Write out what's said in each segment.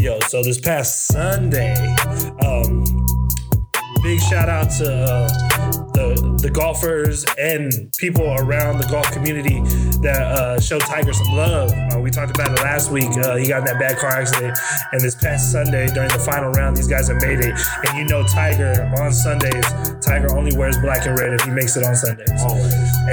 Yo, so this past Sunday, um, big shout out to uh, the the golfers and people around the golf community that uh, showed Tiger some love. Uh, we talked about it last week. Uh, he got in that bad car accident, and this past Sunday during the final round, these guys have made it. And you know, Tiger on Sundays, Tiger only wears black and red if he makes it on Sundays.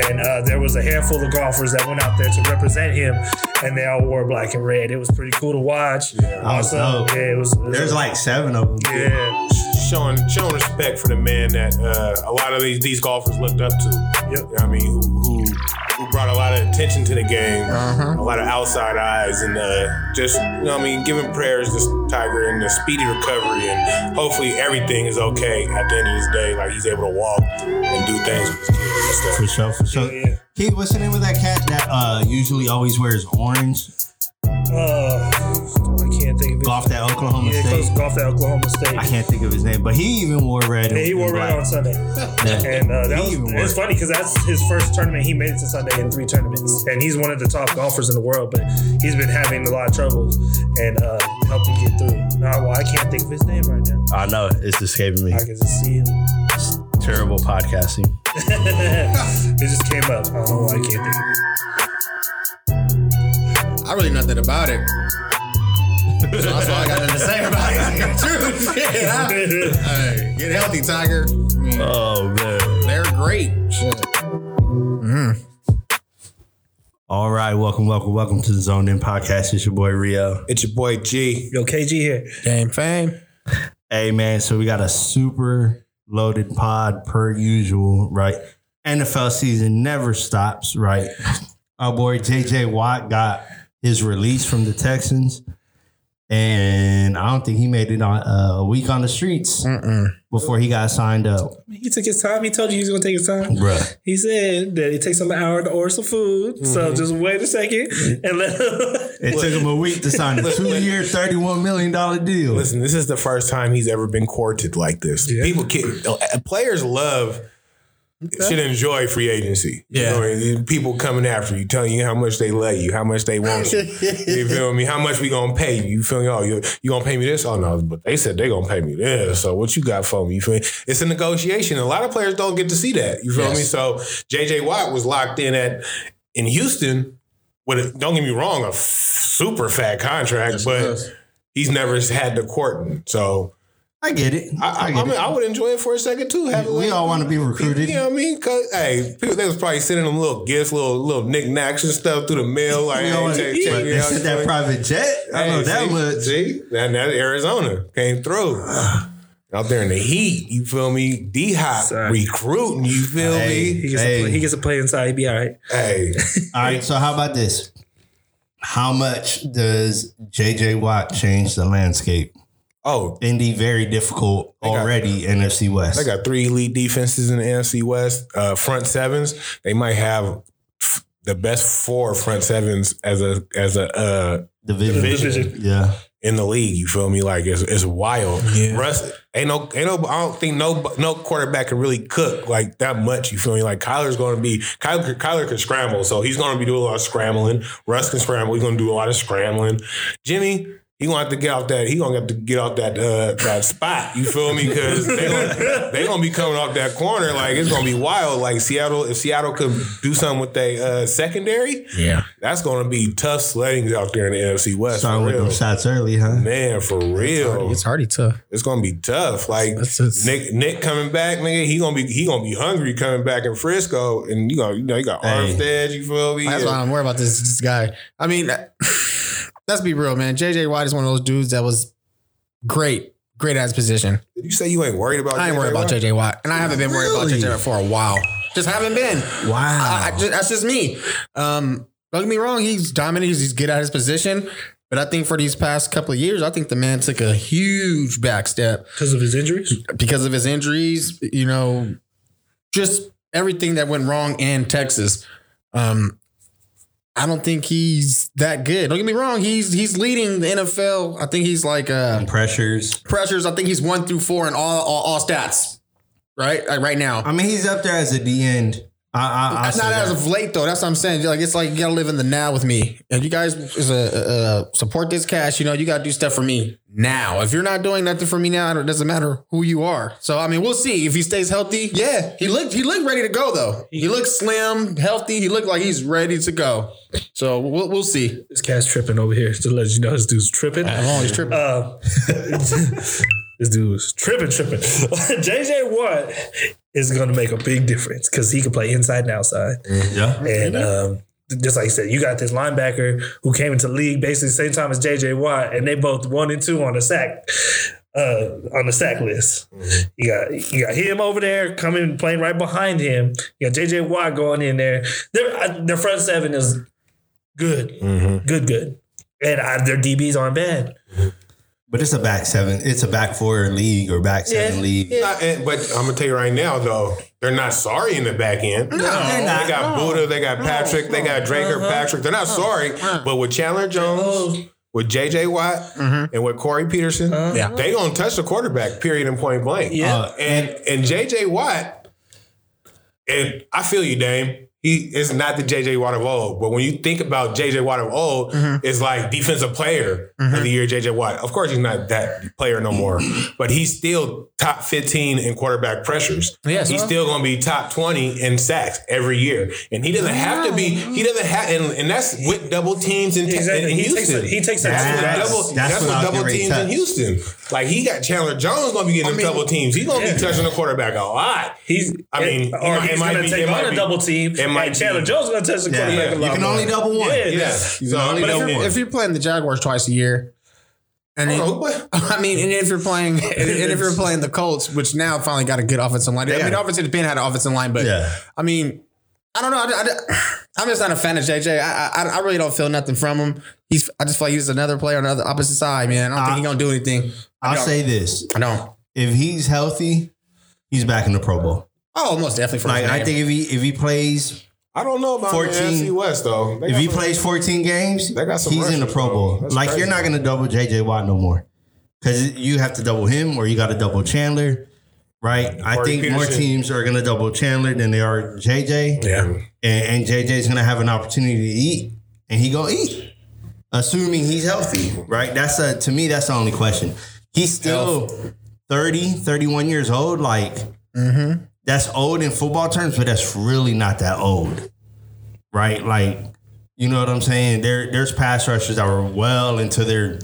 And uh, there was a handful of golfers that went out there to represent him, and they all wore black and red. It was pretty cool to watch. That was Also, yeah, it was. it was There's like seven of them. yeah. showing showing respect for the man that uh, a lot of these these golfers looked up to. Yep. You know what I mean, who, who who brought a lot of attention to the game, a lot of outside eyes, and uh, just you know what I mean, giving prayers to Tiger and the speedy recovery, and hopefully everything is okay at the end of this day. Like he's able to walk and do things with his kids and stuff. For sure, for sure. Yeah. Keith, what's the name of that cat that uh usually always wears orange? Uh, I can't think of it. Golf that Oklahoma Yeah, State. close golf at Oklahoma State. I can't think of his name, but he even wore red. Yeah, he wore red black. on Sunday, Yeah. and uh, that He was even it's funny because that's his first tournament. He made it to Sunday in three tournaments, and he's one of the top golfers in the world. But he's been having a lot of troubles, and uh, helped him get through. Uh, well, I can't think of his name right now. I know it's escaping me. I can just see him. Terrible podcasting. it just came up. I don't know why I can't think of it. I really know nothing about it. So that's all I got nothing to say about it. Truth. Yeah. Hey, get healthy, Tiger. I mean, Oh man. they're great. Shit. Mm-hmm. All right, welcome, welcome, welcome to the Zone In Podcast. It's your boy Rio. It's your boy G. Yo, KG here. Game fame. Hey man, so we got a super loaded pod per usual, right? NFL season never stops, right? Our boy JJ Watt got his release from the Texans, and I don't think he made it on uh, a week on the streets before he got signed up, He took his time. He told you he was gonna take his time. bruh. He said that it takes him an hour to order some food. So Mm-hmm. just wait a second and let him. It took him a week to sign a two-year, thirty-one million dollar deal. Listen, this is the first time he's ever been courted like this. Yeah. People, kid, uh, players love, should enjoy free agency. You Yeah. know, and people coming after you, telling you how much they love you, how much they want you. you feel me? How much we gonna pay you? You feel me? Oh, you you gonna pay me this? Oh no, but they said they gonna pay me this. So what you got for me? You feel me? It's a negotiation. A lot of players don't get to see that. You feel Yes. me? So JJ Watt was locked in at in Houston. With a, don't get me wrong, a f- super fat contract, but he's never had the courting. So I get it. I, I, I, I mean, it. I would enjoy it for a second too. Have it we like- all want to be recruited. You know what I mean? Cause hey, people they was probably sending them little gifts, little little knickknacks and stuff through the mail. Like, You know hey, what? check, check they sent that private jet. I know Hey, that see, much. See, that, that Arizona came through. Out there in the heat, you feel me? D hop recruiting, you feel Hey. he me? gets, Hey. play, he gets to play inside. He be all right. Hey, All right, so how about this? How much does JJ Watt change the landscape? Oh, Indy very difficult got- already. NFC West. they got three elite defenses in the NFC West, uh, front sevens. They might have f- the best four front sevens as a as a uh, division. Division. Yeah. in the league. You feel me? Like it's, it's wild. Yeah. Russ ain't no ain't no. I don't think no no quarterback can really cook like that much. You feel me? Like Kyler's going to be Kyler. Kyler can scramble, so he's going to be doing a lot of scrambling. Russ can scramble. He's going to do a lot of scrambling. Jimmy. He gonna have to get off that. He gonna have to get out that uh, that spot. You feel me? Because they gonna, they gonna be coming off that corner. Like it's gonna be wild. Like Seattle, if Seattle could do something with their uh, secondary, Yeah. that's gonna be tough sledding out there in the NFC West. Starting for with them shots early, huh? Man, for real, It's already tough. it's gonna be tough. Like That's Nick, Nick coming back, nigga. He gonna be he gonna be hungry coming back in Frisco, and you know, you know, you got Hey. Armstead. You feel me? That's why I'm worried about this, this guy. I mean, let's be real, man. JJ Watt is one of those dudes that was great, great at his position. Did you say you ain't worried about? I ain't worried about? JJ Watt, and I haven't been worried about Really? JJ Watt for a while. Just haven't been. Wow. I, I just, that's just me. Um, don't get me wrong. He's dominant. He's, he's good at his position. But I think for these past couple of years, I think the man took a huge back step Because of his injuries? because of his injuries. You know, just everything that went wrong in Texas. Um, I don't think he's that good. Don't get me wrong. He's he's leading the NFL. I think he's like uh, Pressures. pressures. I think he's one through four in all all, all stats. Right, like right now. I mean, he's up there as a D end. I, I, I'll Not as that. of late though. That's what I'm saying. Like it's like you gotta live in the now with me. And you guys is a, uh support this cash. You know, you gotta do stuff for me now. If you're not doing nothing for me now, it doesn't matter who you are. So I mean, we'll see if he stays healthy. Yeah, he looked he looked ready to go though. He looked slim, healthy. He looked like he's ready to go. So we'll we'll see. This cat's tripping over here to let you know this dude's tripping. Oh, he's tripping. Uh, this dude's tripping, tripping. JJ Watt is going to make a big difference because he can play inside and outside. Yeah. And um, just like you said, you got this linebacker who came into the league basically the same time as JJ Watt, and they both one and two on the sack. Uh, on the sack list, you got you got him over there coming and playing right behind him. You got JJ Watt going in there. Their uh, their front seven is good, good, good, and uh, their DBs aren't bad. But it's a back seven. It's a back four league or back seven Yeah. league. Yeah. Uh, and- but I'm gonna tell you right now, though, they're not sorry in the back end. they're not. They got Budda, they got Patrick, they got Draker uh-huh. Patrick. They're not uh-huh. sorry, uh-huh. but with Chandler Jones, with J.J. Watt, mm-hmm. and with Corey Peterson, Yeah. they gonna touch the quarterback. Period and point blank. Yeah. Uh, and and J.J. Watt, and I feel you, Dame. He is not the J.J. Watt of old, but when you think about J.J. Watt of old, mm-hmm. it's like defensive player of mm-hmm. the year, J.J. Watt. Of course, he's not that player no more, but he's still top 15 in quarterback pressures. Yes, he's well. still going to be top 20 in sacks every year, and he doesn't have to be. He doesn't have, and, and that's with double teams in, Exactly. in He takes Houston. a- he takes a- that's, That's- double. that's That's, what I double teams in Houston. Like he got Chandler Jones going to be getting mean- double teams. He's going to Yeah. be touching the quarterback a lot. He's, I mean, or it might- he's going be- to take on a double team. It might and Chandler be- Jones going to touch the Yeah. quarterback a You can more. only double one. Yeah, Yeah. only So, but But if double you're, one. if you're playing the Jaguars twice a year, and Oh, what? I mean, and if you're playing, and if you're playing the Colts, which now finally got a good offensive line. I mean, Yeah. offensive depending had an offensive line, but Yeah. I mean, I don't know. I, am just not a fan of JJ. I, I I really don't feel nothing from him. He's I just feel like he's another player on the other opposite side, man. I don't think he's gonna do anything. I I'll say this: I don't. if he's healthy, he's back in the Pro Bowl. Oh, most definitely for Like I think if he if he plays I don't know about 14. the NFC West though. They if he some- plays 14 games, They got some he's in the Pro. Bowl. Like crazy. you're not gonna double JJ Watt no more. Cause you have to double him or you got to double Chandler. Right? I Corey think more teams are gonna double Chandler than they are JJ. Yeah. and, and JJ's gonna have an opportunity to eat, and he gonna eat, assuming he's healthy, right? That's a to me that's the only question. He's still 30, 31 years old. Like mm-hmm. That's old in football terms, but that's really not that old, right? Like you know what I'm saying? There there's pass rushers that were well into their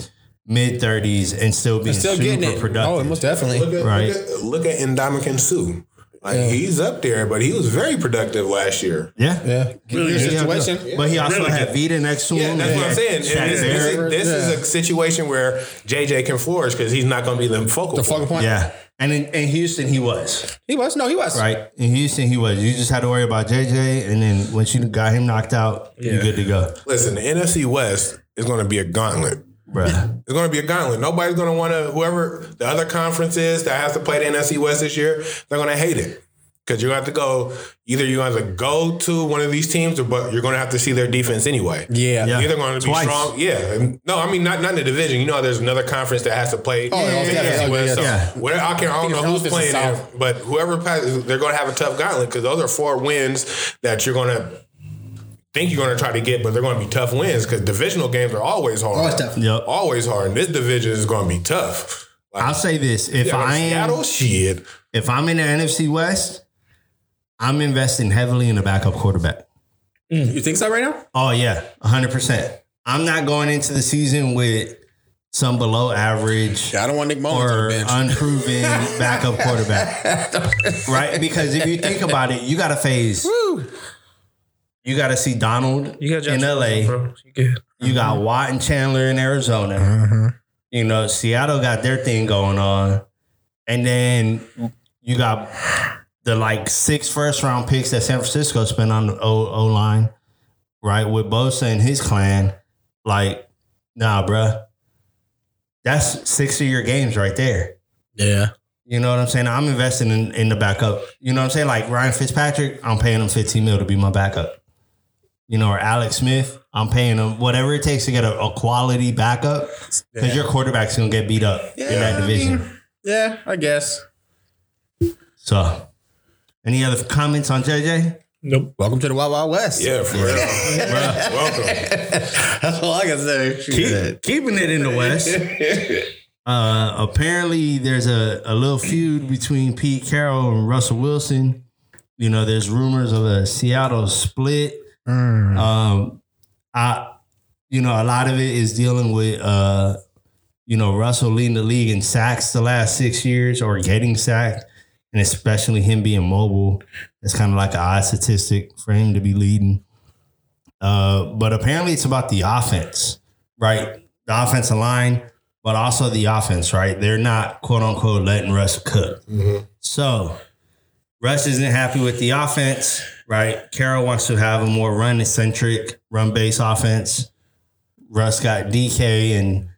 mid 30s and still being still super getting it. productive. Oh, most definitely. Look at, Right. look at, look at Ndamukong Suh. Like he's up there, but he was very productive last year. yeah. yeah, Really good. situation. But he also Really had. Vita next to Yeah, him. that's what I'm saying. And this, this is, this Yeah. is a situation where JJ can flourish because he's not going to be the focal The point. focal point. Yeah. And in, in Houston, he was. he was. No, he was. Right. In Houston, he was. You just had to worry about JJ. And then once you got him knocked out, Yeah. you're good to go. Listen, the NFC West is going to be a gauntlet. Bruh. It's going to be a gauntlet. Nobody's going to want to, whoever the other conference is that has to play the NFC West this year, they're going to hate it. Because you're going to have to go, either you're going to have to go to one of these teams, or but you're going to have to see their defense anyway. Yeah. Yeah. Either going to be Twice. strong. Yeah. No, I mean, not, not in the division. You know, there's another conference that has to play. Oh, yeah, the yeah, yeah, West. yeah, So yeah. whatever- I, can't, I don't think know who's playing there, but whoever passes, they're going to have a tough gauntlet because those are four wins that you're going to think you're going to try to get, but they're going to be tough wins because divisional games are always hard. Always tough. Yep. Always hard. And this division is going to be tough. Like, I'll say this. If yeah, I am Seattle, shit. if I'm in the NFC West, I'm investing heavily in a backup quarterback. Mm, you think so right now? Oh yeah, hundred percent. I'm not going into the season with some below average Yeah, I don't want Nick Mullens or unproven backup quarterback. right? Because if you think about it, you gotta face you gotta see Donald You got in LA. Bro. You good. You got uh-huh. Watt and Chandler in Arizona. Uh-huh. You know, Seattle got their thing going on. And then you got the like six first round picks that San Francisco spent on the O, o line, right? With Bosa and his clan. Like, nah, bruh. That's six of your games right there. Yeah. You know what I'm saying? I'm investing in, in the backup. You know what I'm saying? Like Ryan Fitzpatrick, I'm paying him 15 mil to be my backup. You know, or Alex Smith, I'm paying him whatever it takes to get a, a quality backup because your quarterback's gonna get beat up in that I division. mean, yeah, I guess. so, any other comments on JJ? Nope. Welcome to the Wild Wild West. Yeah, for real. Welcome. That's all I can say. Keep, keeping it in the West. Uh, apparently, there's a, a little feud between Pete Carroll and Russell Wilson. You know, there's rumors of a Seattle split. Um, I, you know, a lot of it is dealing with, uh, you know, Russell leading the league in sacks the last six years or getting sacked, and especially him being mobile. It's kind of like an odd statistic for him to be leading. Uh, but apparently, it's about the offense, right? The offensive line, but also the offense, right? They're not quote unquote letting Russ cook. So Russ isn't happy with the offense, right? Carroll wants to have a more run eccentric, run based offense. Russ got DK and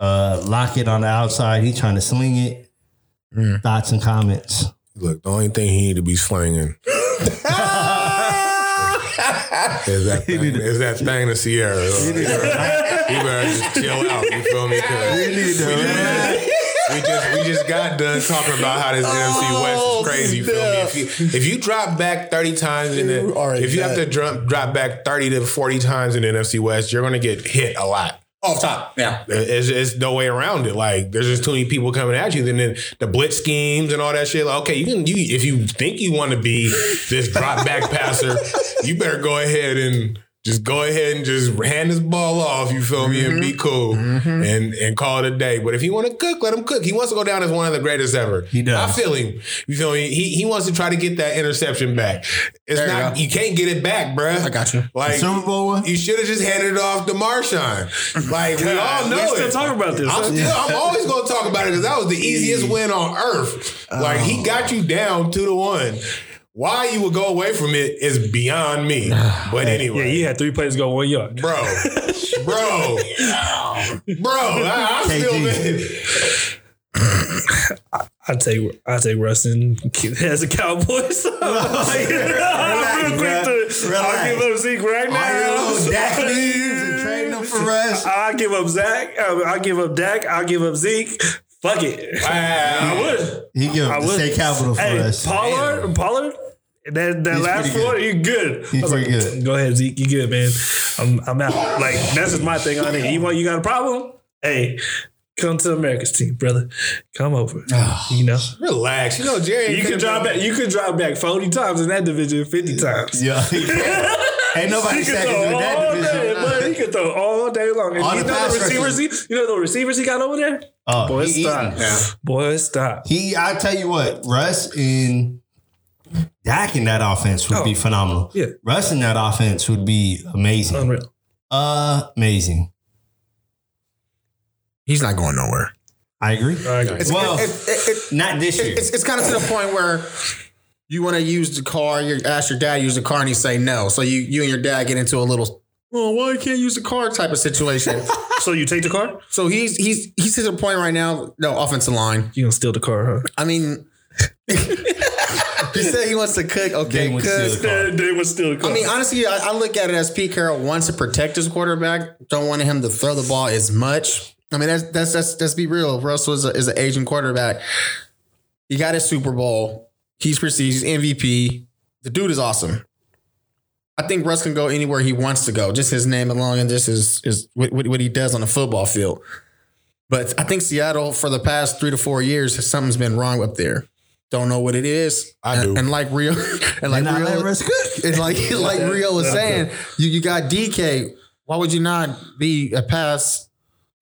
uh, Lockett on the outside. He's trying to sling it. Thoughts and comments. Look, the only thing he need to be slinging is that thing, is that thing to Ciara. He better just chill out. You feel me? 'Cause we, just, we just we just got done talking about how this NFC West is crazy. You feel me? If you, if you drop back thirty times in the already if you have to drop drop back thirty to forty times in the NFC West, you're gonna get hit a lot. Off top. Yeah. It's, it's no way around it. Like there's just too many people coming at you. And then the, the blitz schemes and all that shit. Like, okay, you can you if you think you want to be this drop back passer, you better go ahead and just go ahead and just hand this ball off. You feel me and be mm-hmm. cool mm-hmm. and and call it a day. But if you want to cook, let him cook. He wants to go down as one of the greatest ever. He does. I feel him. You feel me? He he wants to try to get that interception back. It's There you not. go. You, can't get it back, bruh. I got you. Like Super Bowl one? you should have just handed it off to Marshawn. Like we all know we it. still talking about this. I'm, huh? still, I'm always going to talk about it because that was the easiest win on earth. Like he oh. got you down two to one. Why you would go away from it is beyond me. But anyway. Yeah, you had three plays go one yard. bro, bro, bro. I, I'm still KG. I take I take Russ as a real quick to I'll give up Zeke right now. Dak leaves and trading him for Russ. I'll give up Zach. I'll give up Dak. I'll give up Zeke. Fuck it. I Wow. would. He give I up the would. state capital for Hey, us. Pollard, Pollard. That that He's last pretty good. quarter, you good. He's I was pretty like, good. Go ahead, Zeke. You good, man. I'm I'm out. Like that's just my thing on it. You want you got a problem? Hey, come to America's team, brother. Come over. Ah, you know. Relax. You know, Jerry. You can drop back. You can drop back forty times in that division, fifty times. Yeah, he. Ain't nobody He can second throw in all that day, division. But throw all day long. And All you the know the receivers. He, you know the receivers he got over there. Oh, Boy, stop. eating. Boy, stop. He, I tell you what, Russ and Dak in that offense would be Oh, phenomenal. yeah. Russ in that offense would be amazing. Unreal. amazing. He's not going nowhere. I agree. I agree. It's, Well, it, it, it, Not this year. it's, it's kind of to the point where you want to use the car. You ask your dad to use the car, and he say no. So you you and your dad get into a little, well, why you can't use the car type of situation. So you take the car? so he's he's he's to a point right now. No offensive line. You gonna steal the car, huh? I mean, he said he wants to cook. Okay, They would steal cook. the car. They would steal the. I mean, honestly, I, I look at it as Pete Carroll wants to protect his quarterback. Don't want him to throw the ball as much. I mean, that's that's that's let's be real. Russell is, a, is an aging quarterback. He got his Super Bowl. He's prestige. He's MVP. The dude is awesome. I think Russ can go anywhere he wants to go. Just his name alone and just his, his what, what he does on the football field. But I think Seattle for the past three to four years, something's been wrong up there. Don't know what it is. I and, do. And like Rio, and like Russ cook. and like like Rio was saying, you you got DK. Why would you not be a pass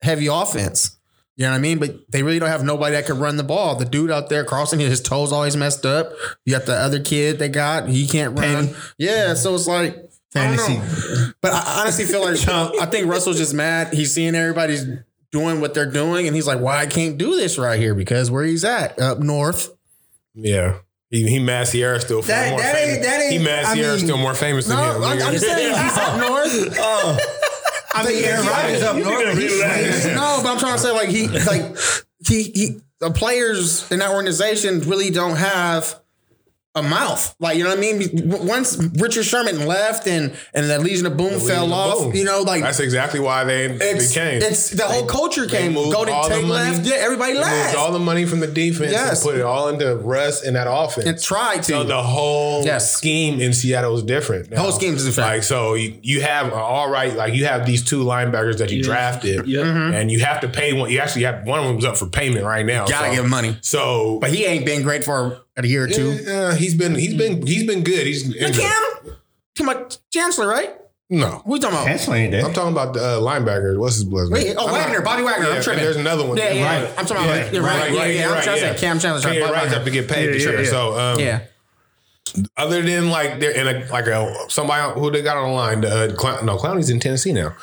heavy offense? You know what I mean? But they really don't have nobody that can run the ball. The dude out there crossing his toes always messed up. You got the other kid they got, he can't run. Yeah, so it's like I don't Fantasy. know. But I honestly feel like I think Russell's just mad. He's seeing everybody's doing what they're doing, and he's like, "Why I can't do this right here?" Because where he's at, up north. Yeah. He, he mad Ciara still That- more that famous. ain't- that ain't- he mad I mean- still more famous No, than him. I'm. I'm just saying he's up north. Oh. I mean, Aaron Rodgers up north. No, but I'm trying to say like he like he he the players in that organization really don't have a mouth. Like you know what I mean? Once Richard Sherman left and and the Legion of Boom fell of off, Boom. you know, like That's exactly why they, it's, they came. it's the whole culture They came. moved Golden all the Tate left. Yeah, everybody They moved left. all the money from the defense Yes. and put it all into Russ in that offense. and tried to. So the whole Yes. scheme in Seattle is different. The whole scheme is different. Like so, you, you have uh, all right, like you have these two linebackers that you drafted, Yeah. Mm-hmm. and you have to pay one. You actually have one of them's up for payment right now. Gotta so, give money. So, but he ain't been great for a year or two. yeah, he's been he's been he's been good. He's injured. Cam, to my Chancellor, right? no. Who you talking about? Chancellor ain't there. I'm talking about the uh, linebacker. What's his blood? Wait, oh, I'm Wagner, Bobby Wagner. Yeah, I'm tripping. There's another one. Yeah, yeah. Right. I'm talking about Yeah, you're right. right, yeah, right, yeah. you're I'm right, trying to yeah. say Cam Chandler's Pay right. your Bobby rights Wagner. have to get paid. Yeah, yeah, sure. yeah. So, um, Yeah. other than like they're in a like a somebody who they got on the line. Uh, Clown, no, Clowney's in Tennessee now.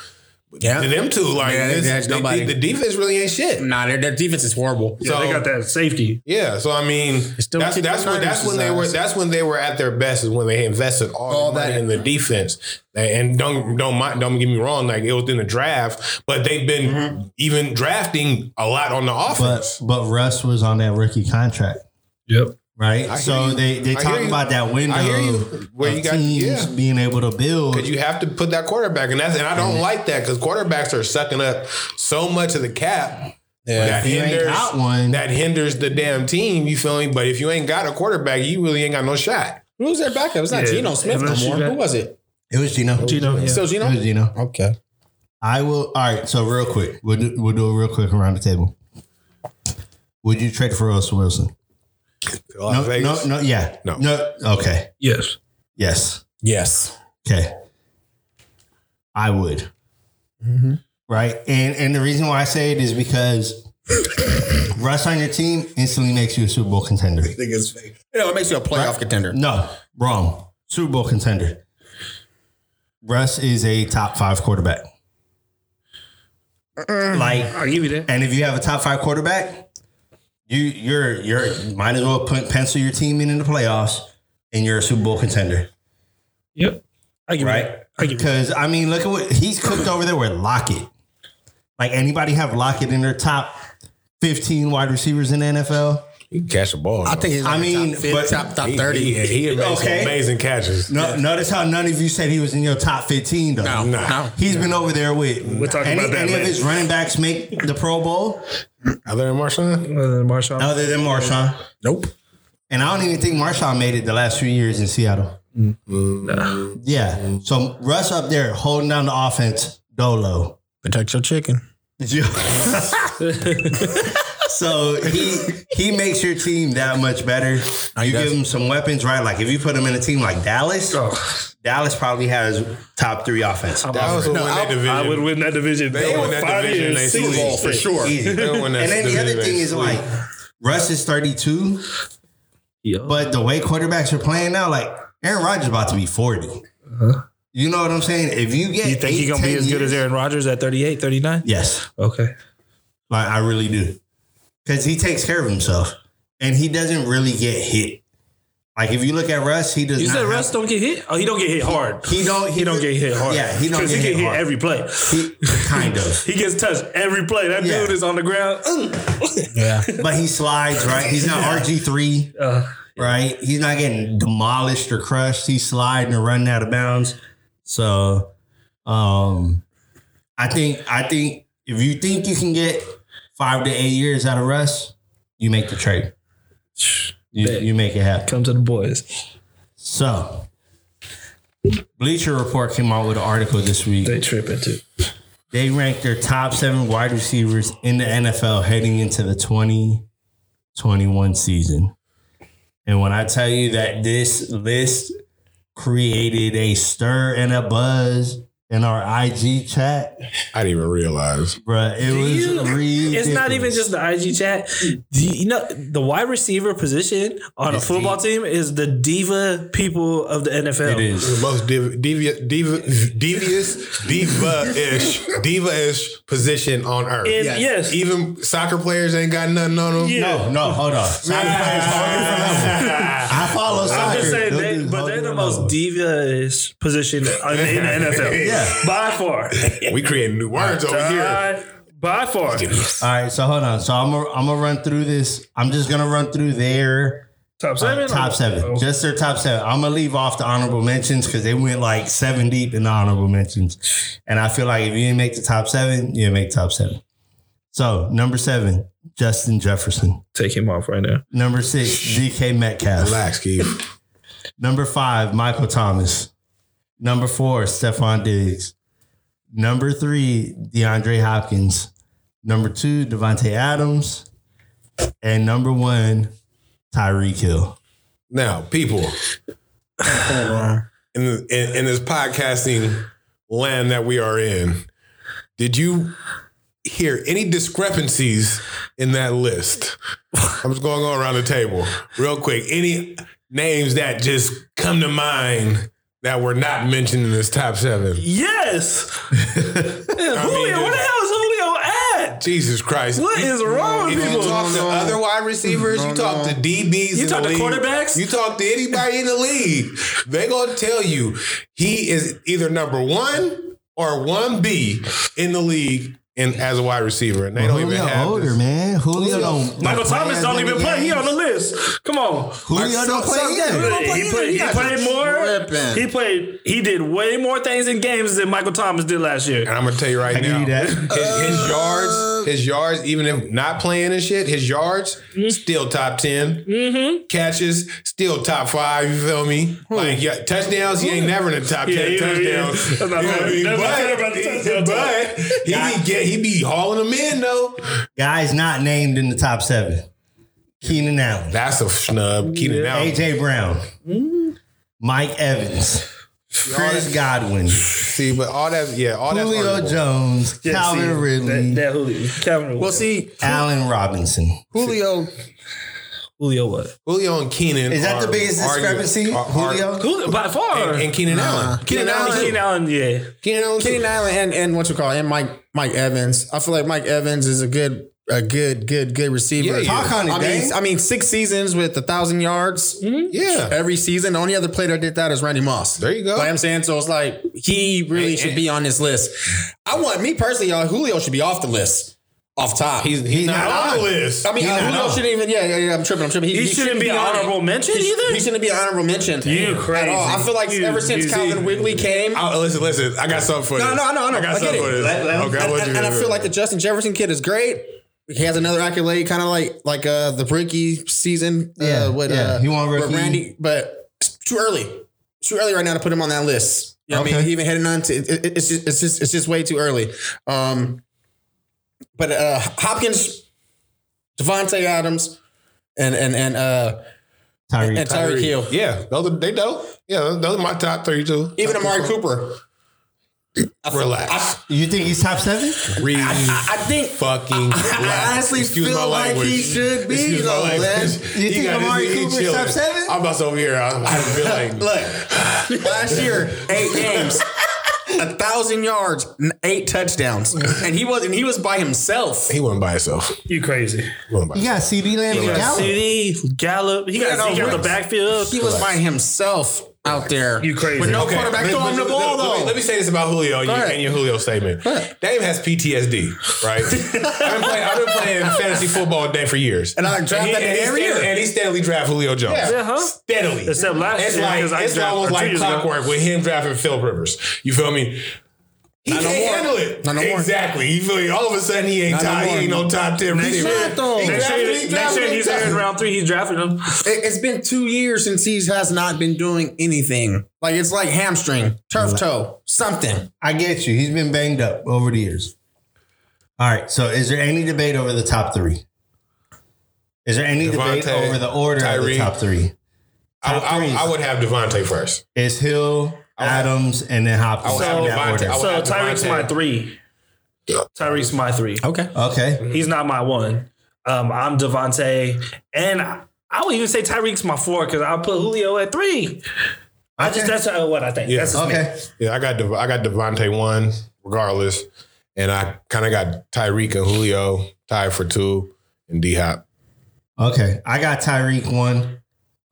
Yeah. To them two, like Yeah, this- they- nobody. the defense really ain't shit. Nah, their, their defense is horrible. Yeah, they got that safety. Yeah, so I mean, still that's that's when that's when they were that's when they were at their best is when they invested all, All the that. in the defense. And don't don't mind, don't get me wrong, like it was in the draft, but they've been Mm-hmm. even drafting a lot on the But offense. but Russ was on that rookie contract, Yep. Right? I So they they I talk about that window I hear you. of Where you got- teams yeah. being able to build. Because you have to put that quarterback, and that's and I don't like that because quarterbacks are sucking up so much of the cap. That If you ain't hinders got one- that hinders the damn team. You feel me? But if you ain't got a quarterback, you really ain't got no shot. Who's their backup? It's not Yeah, Geno Smith no more. got- Who was it? it was Geno. Geno, yeah. Still Geno? It was Geno. Okay. I will. All right. So real quick, we'll do, we'll do it real quick around the table. Would you trade for Russell Wilson? Las No, Vegas. no, no. Yeah. No. No. Okay. Yes. Yes. Yes. Okay. I would. Mm-hmm. Right. And and the reason why I say it is because Russ on your team instantly makes you a Super Bowl contender. think it's fake. You know, it makes you a playoff contender. No, wrong. Super Bowl contender. Russ is a top five quarterback. Uh-uh. Like, I'll give you that. and if you have a top five quarterback, you you're you're might as well put pencil your team in in the playoffs, and you're a Super Bowl contender, Yep. I give right? that. I give you that. Because I mean, look at what he's cooked over there with Lockett. Like anybody have Lockett in their top fifteen wide receivers in the NFL? He can catch the ball. I think he's I mean, top, 50, but- top, top he, 30. He, he had made some Okay. amazing catches. No, notice how none of you said he was in your top fifteen though. no, Nah. no. He's been over there with. We're talking any, about that any of his running backs make the Pro Bowl Other than Marshawn, Other than Marshawn. other than Marshawn. Nope. And I don't even think Marshawn made it the last few years in Seattle. Mm. Yeah. So Russ up there holding down the offense, dolo. Protect your chicken. so he he makes your team that much better. You give him some weapons, right? Like if you put him in a team like Dallas, Dallas probably has top three offense. Dallas will No, win that I- division. I would win that division. They for win that five division, years, they six sleep. years for sure. Easy. They'll win that And then the other thing is sleep. like Russ is 32, Yeah. but the way quarterbacks are playing now, like Aaron Rodgers about to be 40. You know what I'm saying? If you get Uh-huh. you think eight, he's gonna be 10 as good as Aaron Rodgers at 38, 39? Yes. Okay. Like I really do. Cause he takes care of himself. And he doesn't really get hit. Like if you look at Russ, he does You not said have- Russ don't get hit? Oh, he don't get hit hard. he don't He don't get hit hard. Yeah, he don't 'Cause get he hit hit hard. every play. He, kind of. He gets touched every play. That Yeah. dude is on the ground. Yeah. But he slides, right? He's not RG3, Uh, right? He's not getting demolished or crushed. He's sliding or running out of bounds. So um I think I think if you think you can get five to eight years out of Russ, you make the trade. You, you make it happen. come to the boys. So Bleacher Report came out with an article this week. They tripping too. They ranked their top seven wide receivers in the NFL heading into the 2021 season. And when I tell you that this list created a stir and a buzz in our IG chat, I didn't even realize. bruh, it was you- ridiculous. It's not even just the IG chat. Do you, you know the wide receiver position on a football team is the diva people of the NFL. It is. The most div- devious, diva, devious, diva-ish, diva-ish position on earth. And Yes. yes, Even soccer players ain't got nothing on them. Yeah. No, no, hold on. Soccer players far different. I follow soccer. I'm just saying, they, most devious position in, in the NFL. Yeah. by far. We creating new words over here. By, by far. All right, so hold on. So I'm gonna I'm gonna run through this. I'm just gonna run through their Top seven. Uh, top seven. Oh. Just their top seven. I'm gonna leave off the honorable mentions because they went like seven deep in the honorable mentions. And I feel like if you didn't make the top seven, you didn't make top seven. So number seven, Justin Jefferson. Take him off right now. Number six, DK Metcalf. Relax, Keith. Number five, Michael Thomas. Number four, Stefon Diggs. Number three, DeAndre Hopkins. Number two, Davante Adams. And number one, Tyreek Hill. Now, people, in, the, in in this podcasting land that we are in, did you hear any discrepancies in that list? I'm just going to go around the table real quick. Any names that just come to mind that were not mentioned in this top seven? Yes. Yeah, Julio, where the hell is Julio at? Jesus Christ! What is wrong If with you talk to other wide receivers, you talk to DBs, You talk to league, quarterbacks? you talk to anybody in the league, they gonna tell you he is either number one or one B in the league and as a wide receiver, and they don't Julio even have older, this. man. Julio don't. Michael don't Thomas don't even play. He on the list. Come on. Julio Like, don't play so- either. He, don't he played. He guys played more. tripping. He played. He did way more things in games than Michael Thomas did last year. And I'm gonna tell you right I now, that. his, his yards, his yards, even if not playing and shit, his yards still top 10 mm-hmm. Catches still top five. You feel me? Like yeah, touchdowns, he ain't never in the top Yeah, ten yeah, yeah. touchdowns. That's You know what I mean? That's not fair about the touchdown But, but he be get he be hauling them in though. Guys not named in the top seven. Keenan Allen. That's a snub. Keenan Allen. AJ Brown. Mm-hmm. Mike Evans. Chris Godwin. See, but all that, yeah, all that. Julio Jones. Yeah, Calvin see, Ridley. That, that Julio. Calvin. Well, see, Allen Robinson. Julio. Julio what? Julio and Keenan. Is that the biggest discrepancy? are- are- Julio? Julio by far. and, and Keenan Allen. Keenan Allen. Keenan Allen. Yeah. Keenan Allen. Keenan Allen and, and what you call it, and Mike Mike Evans. I feel like Mike Evans is a good a good good good receiver. Yeah, yeah. Talk on it, I mean, I mean, six seasons with a thousand yards mm-hmm. Yeah. every season. The only other player that did that is Randy Moss. There you go. Like I'm saying, so it's like he really And- should and- be on this list. I want me personally, y'all. Julio should be off the list, off top. He's, he's, not, not on the list. I mean, He's uh, not shouldn't even. Yeah, yeah, yeah. I'm tripping. I'm tripping. He shouldn't be on it. honorable mention He, either? he shouldn't be honorable mention. You at crazy. all. I feel like You- ever since you- Calvin see- Wigley came. Oh, listen, listen. I got something for No, no, no, no. I got I get something for this. Let- let okay, and, and- you and I feel like the Justin Jefferson kid is great. He has another accolade, kind of like like uh, the rookie season. Yeah, uh, with, yeah. uh, He won with rookie. Randy, but it's too early. It's too early right now to put him on that list. You know what I Okay. mean? Even heading on to it, it- it's just it's just it's just way too early. Um, but uh, Hopkins, Davante Adams, and and and uh, Tyreek. and Tyreek Hill, Yeah, those are, they dope. Yeah, those, those are my top three too. even Amari Cooper. Relax. You think he's top seven? Breathe. I think fucking. I honestly Excuse feel like language. he should be, Excuse my though, language. You He think Amari he Cooper's top seven? I'm about to over here. I, I feel like Look, last year, eight games, a thousand yards, n- eight touchdowns, and he was and he was by himself. he wasn't by himself. You crazy. He wasn't by You got CeeDee Lamb and He got Gallup. CeeDee, Gallup. He got Yeah, no, Zeke out the Rick- backfield. He was by himself out there. You crazy. With no Okay, quarterback let- throwing let- the ball let- let me- though. Let me say this about Julio and, you, ahead. and your Julio statement. Dame has PTSD, right? I've, been playing, I've been playing fantasy football day for years, And I draft he, that and every steadily- year. And he steadily draft Julio Jones. Yeah. Yeah, huh? Steadily. Except last it's year, like, 'cause I it's drafted- almost or like years ago. clockwork with him drafting Philip Rivers. You feel me? He Not can't more. handle it. Not no more. exactly. You feel me? All of a sudden he ain't Not no top. he ain't no top ten Next receiver. year, though. He next year, he next drafted year he's top. in round three. He's drafting him. It, has been two years since he has not been doing anything. Like it's like hamstring, turf toe, something. I get you. He's been banged up over the years. All right. So, is there any debate over the top three? Is there any debate over the order of the top three? I, Top I, threes. I would have Davante first. Is Hill, Adams, and then Hopkins I would have in that Davante. order? I would So have Tyreek's my three. Tyreek's my three. Okay. Okay. He's not my one. Um, I'm Davante, and I, I would even say Tyreek's my four because I'll put Julio at three. I just that's uh, what I think. Yeah. That's just me. Okay. Yeah, I got Dev- I got Davante one regardless, and I kind of got Tyreek and Julio tied for two, and D Hop. Okay. I got Tyreek one.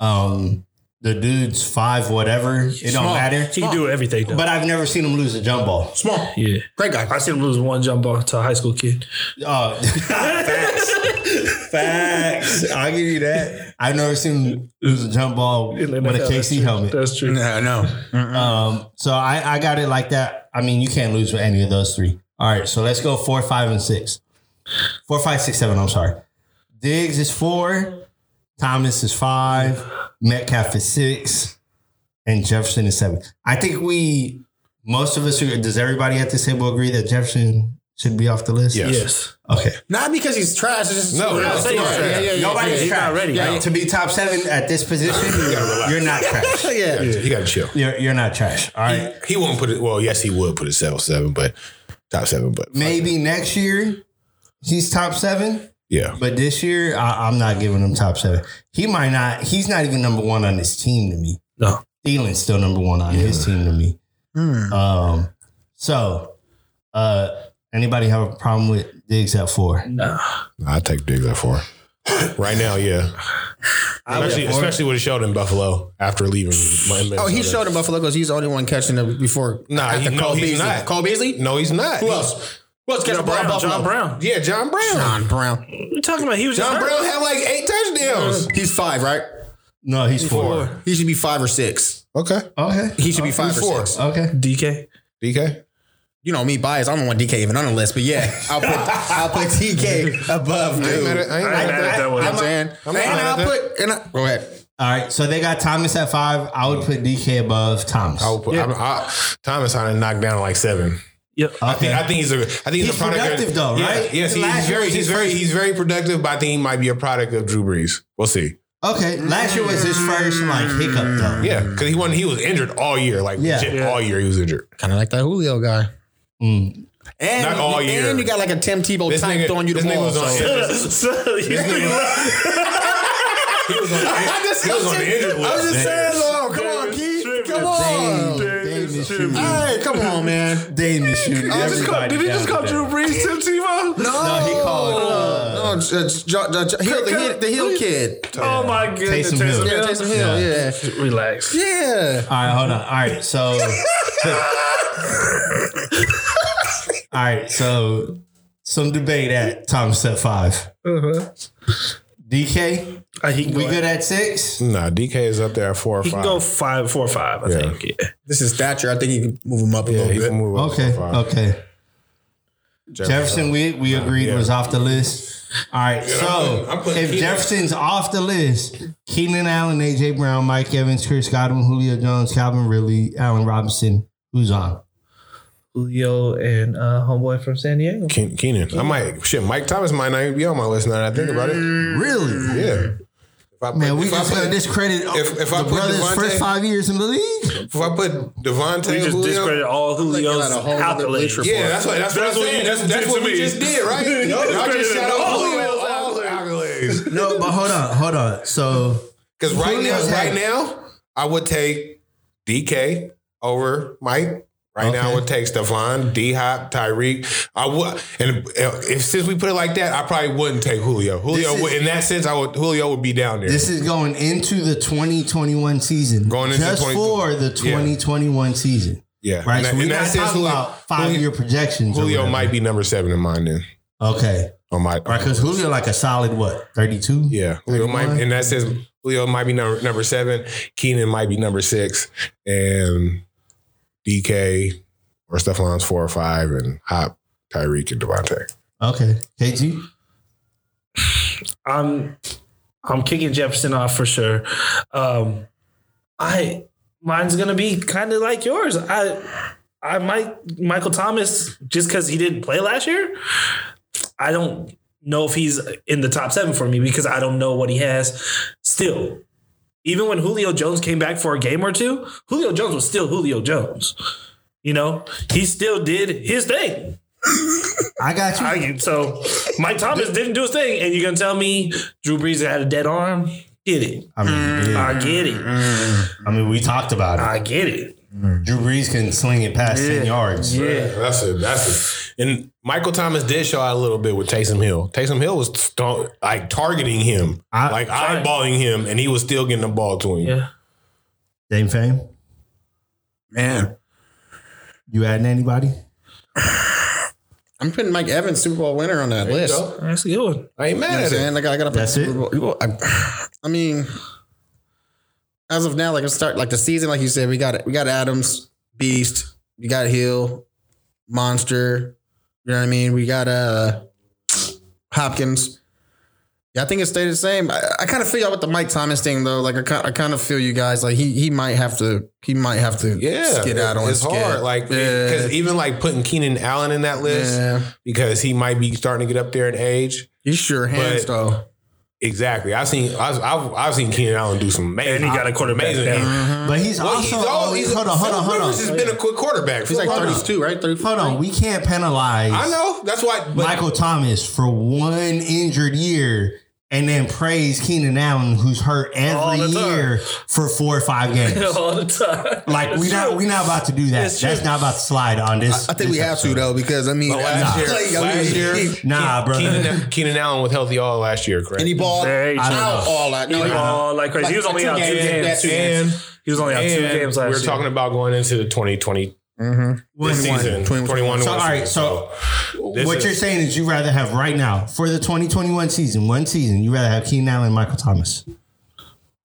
Um, the dude's five whatever. It don't Small. matter. He can do everything. Though. But I've never seen him lose a jump ball. Small. yeah, Great guy. I seen him lose one jump ball to a high school kid. Oh, facts. facts. I'll give you that. I've never seen him lose a jump ball with a KC true. helmet. That's true. No, no. Um, so I, I got it like that. I mean, you can't lose with any of those three. All right, so let's go four, five, and six. Four, five, six, seven. I'm sorry. Diggs is four. Thomas is five. Metcalf is six. And Jefferson is seven. I think we, most of us, does everybody at this table agree that Jefferson should be off the list? Yes. Yes. Okay. Not because he's trash. It's just No, no, he's yeah, trash. yeah, yeah, Nobody's he's trash. not ready. Yeah, Yeah. To be top seven at this position, you're not trash. yeah. yeah. Yeah, he got to chill. You're, you're not trash. All right. He won't put it. Well, yes, he would put it seven seven, but top seven. But Maybe next year he's top seven. Yeah, But this year, I, I'm not giving him top seven. He might not. He's not even number one on his team to me. No. Thielen's still number one on his team to me. Hmm. Um. So, uh, anybody have a problem with Diggs at four? No. I take Diggs at four. Right now, yeah. Especially, especially what he showed in Buffalo after leaving. Minnesota. Oh, he showed in Buffalo because he's the only one catching it before. Nah, he, no, Cole he's Beasley. not. Cole Beasley? No, he's not. Who He- else? Who else catching John the ball in Brown. Buffalo? John Brown. Yeah, John Brown. John Brown. What you talking about? He was John. Brown had like eight touchdowns. He's five, right? No, he's four. He should be five or six. Okay. Okay. He should be uh, five who's or four? six. Okay. DK. DK. You know me, bias. I don't want DK even on the list, but yeah, I'll put I'll put DK above I ain't dude. mad at, I ain't I mad ain't at mad at that. that one. You know what I'm saying? I'm and not I'll put and I, go ahead. All right. So they got Thomas at five. I would put DK above Thomas. I would put, I'm, I, Thomas on to knock down like seven. Yep. I think, I think he's a. I think he's, He's a product. productive of, though, yeah, right? Yes, he- Last he's very, he's very, first- he's very productive. But I think he might be a product of Drew Brees. We'll see. Okay. Last year was his first like hiccup though. Yeah, because he won. He was injured all year. Like Yeah. legit Yeah. all year, he was injured. Kind of like that Julio guy. Mm. And, Not all and year. you got like a Tim Tebow This type nigga- throwing you the this ball. was on- so- so, you- He was on, he was on the injured list. I was just saying, oh, Dame is. Hey, come on, man. Dame is shooting. Did he just call, did he just call. Drew Brees Tim Tebow? No, No, he called, uh, no, uh, Jo- Jo- Jo- Hill- the, Hill- the Hill kid. Oh my goodness. Taysom Hill. Yeah, Taysom Hill. Yeah, Relax. yeah. All right, hold on. All right, so. All right, so some debate at Thomas at five. Uh-huh. DK, Uh, he can we go, good at six? Nah, DK is up there at four or he can five. go five, four, five. I Yeah. think. Yeah. This is stature. I think you can move him up a yeah, little he bit. can move up. Okay, to five. okay. Jefferson, we we agreed yeah. was off the list. All right, I'm so putting- I'm putting if Keenan- Jefferson's off the list, Keenan Allen, AJ Brown, Mike Evans, Chris Godwin, Julio Jones, Calvin Ridley, Allen Robinson, who's on? Julio and uh, homeboy from San Diego. Keen- Keenan. I might shit. Mike Thomas might not even be on my list now that I think about it. Really? Yeah. If I put, Man, we if I just put, gonna discredit if- if I put brothers' Davante- first five years in the league. if I put Davante, We just Julio, discredit all Julio's Like, a whole accolades. bleacher Yeah, that's what that's, what I'm That's what saying. you That's, just that's did what to we me. just did, right? Y'all just shout out all Julio's all the accolades. No, but hold on, hold on. So Because right now, right had- now, I would take DK over Mike. Right now, I Okay. would take Stefon, D Hop, Tyreek. I would, and if since we put it like that, I probably wouldn't take Julio. Julio, is- would, in that sense, I would Julio would be down there. this is going into the 2021 season. Going into just 20 for the 2021 season. yeah, Right. In so that- we in got that to sense, talk Julio, about five year projections. Julio might be number seven in mine then. Okay. On my Right, because Julio like a solid what, 32? Yeah, Julio might, 31? in that says Julio might be number number seven. Keenan might be number six, and DK or Stefon's four or five, and Hop, Tyreek, and Davante. Okay. KG? I'm I'm kicking Jefferson off for sure. Um, I mine's gonna be kind of like yours. I I might Michael Thomas just because he didn't play last year. I don't know if he's in the top seven for me because I don't know what he has. Still, even when Julio Jones came back for a game or two, Julio Jones was still Julio Jones. You know, he still did his thing. I got you. I, so Mike Thomas didn't do his thing, and you're gonna tell me Drew Brees had a dead arm? Get it? I mean. I get it. I mean, we talked about it. I get it. Drew Brees can sling it past 10 yards. Yeah. That's it. That's it. And Michael Thomas did show out a little bit with Taysom Hill. Taysom Hill was st- like targeting him, I- like eyeballing him, and he was still getting the ball to him. Yeah. Dame fame. Man, You adding anybody? I'm putting Mike Evans Super Bowl winner on that There you list. go. That's a good one. I ain't You know mad at it. saying? Like I gotta put That's Super it? Bowl. I, I mean, as of now, like let's start like the season, like you said, we got we got Adams, Beast, we got Hill, Monster. You know what I mean? We got uh Hopkins. Yeah, I think it stayed the same. I, I kind of figure out with the Mike Thomas thing though. Like I, kind- I kind of feel you guys. Like he he might have to he might have to Yeah, get out on it's skid. hard. Like Yeah. because even like putting Keenan Allen in that list yeah, because he might be starting to get up there in age. he's sure hands But- though. Exactly. I've seen I've, I've, I've seen Keenan Allen do some amazing. And he got a quarterback amazing. now. Mm-hmm. But he's Well, also he's all, he's hold on, hold on, hold on. Rivers has been a quick quarterback. He's like Hold on. 32, right? 34. Hold on, we can't penalize I know. That's why. But Michael Thomas for one injured year and then praise Keenan Allen who's hurt every year for four or five games. All the time. Like we not we not about to do that. It's That's true. not about to slide on this. I think we this have to though because I mean, But last I year- mean, last year- Nah, bro. Keenan, Keenan Allen was healthy all last year, correct? and he balled out true. all that. No, He he balled like crazy. he was only out two games, games. yeah, two games. and He was only out two games last year. we were year. talking about going into the 2020 mm-hmm. this season, 21. 21. So all right, season. so this what is- you're saying is you rather have right now for the 2021 season, one season, you rather have Keenan Allen and Michael Thomas.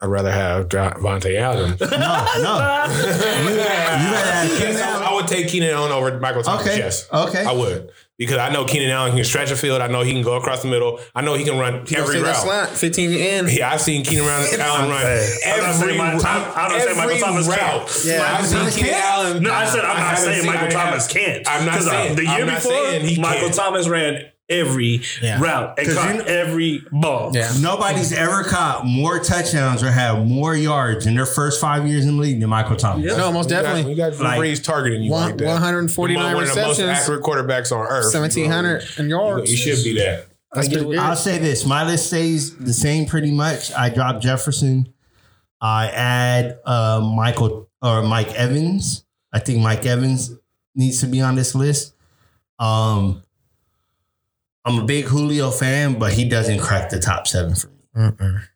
I'd rather have Vontae Allen. No, no. you, you rather have Keenan Allen. I would take Keenan Allen over Michael Thomas. Okay, Yes. okay. I would. Because I know Keenan Allen can stretch a field. I know he can go across the middle. I know he can run every route. slant, 15 in. Yeah, I've seen Keenan Allen run Hey, I'm not every, saying I'm- I'm not saying Michael Thomas route. can't. Yeah, I've seen Thomas Keenan? Allen. No, I said I'm I not haven't saying Michael Thomas can't. I'm not 'Cause, saying the year before Michael. Thomas ran every Yeah. route and 'Cause caught you- every ball. Yeah. Nobody's ever caught more touchdowns or had more yards in their first five years in the league than Michael Thomas. Yeah. No, most You got, definitely. you got Drew Like, Brees targeting you One- like that. 149 One of the most accurate quarterbacks on earth. 1700 in yards. You should be that. That's pretty good. I'll say this: my list stays the same pretty much. I drop Jefferson. I add uh, Michael or Mike Evans. I think Mike Evans needs to be on this list. Um, I'm a big Julio fan, but he doesn't crack the top seven for me.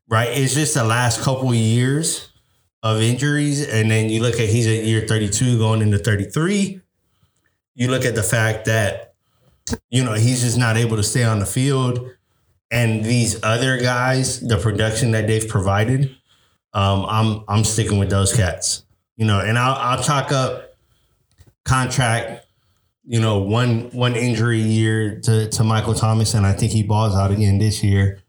Right? It's just the last couple of years of injuries, and then you look at he's at year 32 going into 33. You look at the fact that you know, he's just not able to stay on the field. And these other guys, the production that they've provided, um, I'm I'm sticking with those cats. You know, and I'll I'll chalk up contract, you know, one one injury year to, to Michael Thomas, and I think he balls out again this year,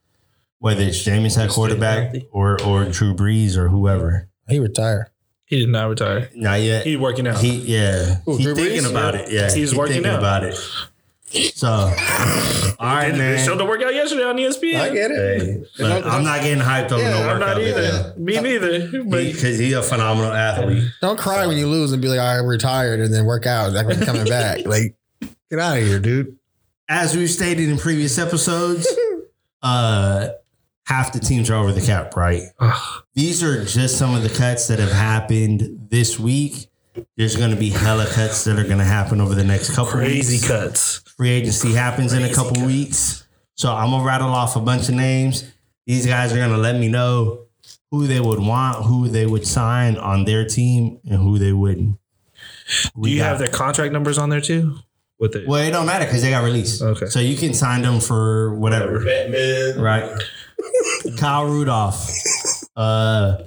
whether it's Jameis at quarterback or or Drew Brees or whoever. He retired. He did not retire. Not yet. He's working out. He yeah, Who, he's Drew thinking Brees? about Yeah. it. Yeah, He's working thinking out. about it. So, all right, They man. showed the workout yesterday on ESPN. I get it. Hey, but I'm not getting hyped over Yeah, no I'm not workout. either. Me neither. But Because he's a phenomenal athlete. Don't cry when you lose and be like, I retired and then work out. Like, I'm coming back. Like, get out of here, dude. As we've stated in previous episodes, uh, half the teams are over the cap, right? These are just some of the cuts that have happened this week. There's going to be hella cuts that are going to happen over the next couple crazy weeks. cuts. Free agency happens in a couple weeks. So I'm going to rattle off a bunch of names. These guys are going to let me know who they would want, who they would sign on their team, and who they wouldn't. Do you got- have their contract numbers on there too? With it. Well, it don't matter because they got released. Okay. So you can sign them for whatever. Batman. Right. Kyle Rudolph. Uh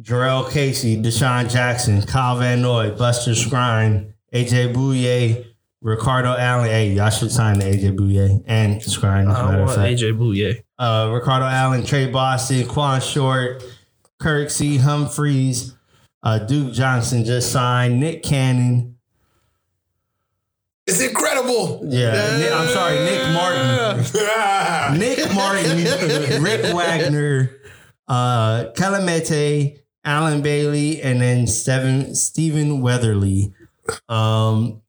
Jurrell Casey, DeSean Jackson, Kyle Van Noy, Buster Skrine, AJ Bouye, Ricardo Allen. Hey, y'all should sign the AJ Bouye and Skrine, as a I matter of want fact. AJ Bouye. Uh, Ricardo Allen, Tre Boston, Quan Short, Kirk C. Humphreys, uh, Duke Johnson just signed, Nick Cannon. It's incredible. Yeah, Nick- I'm sorry, Nick Martin. Nick Martin, Rick Wagner, uh, Calamete, Allen Bailey, and then Steven, Stephen Weatherly. Um,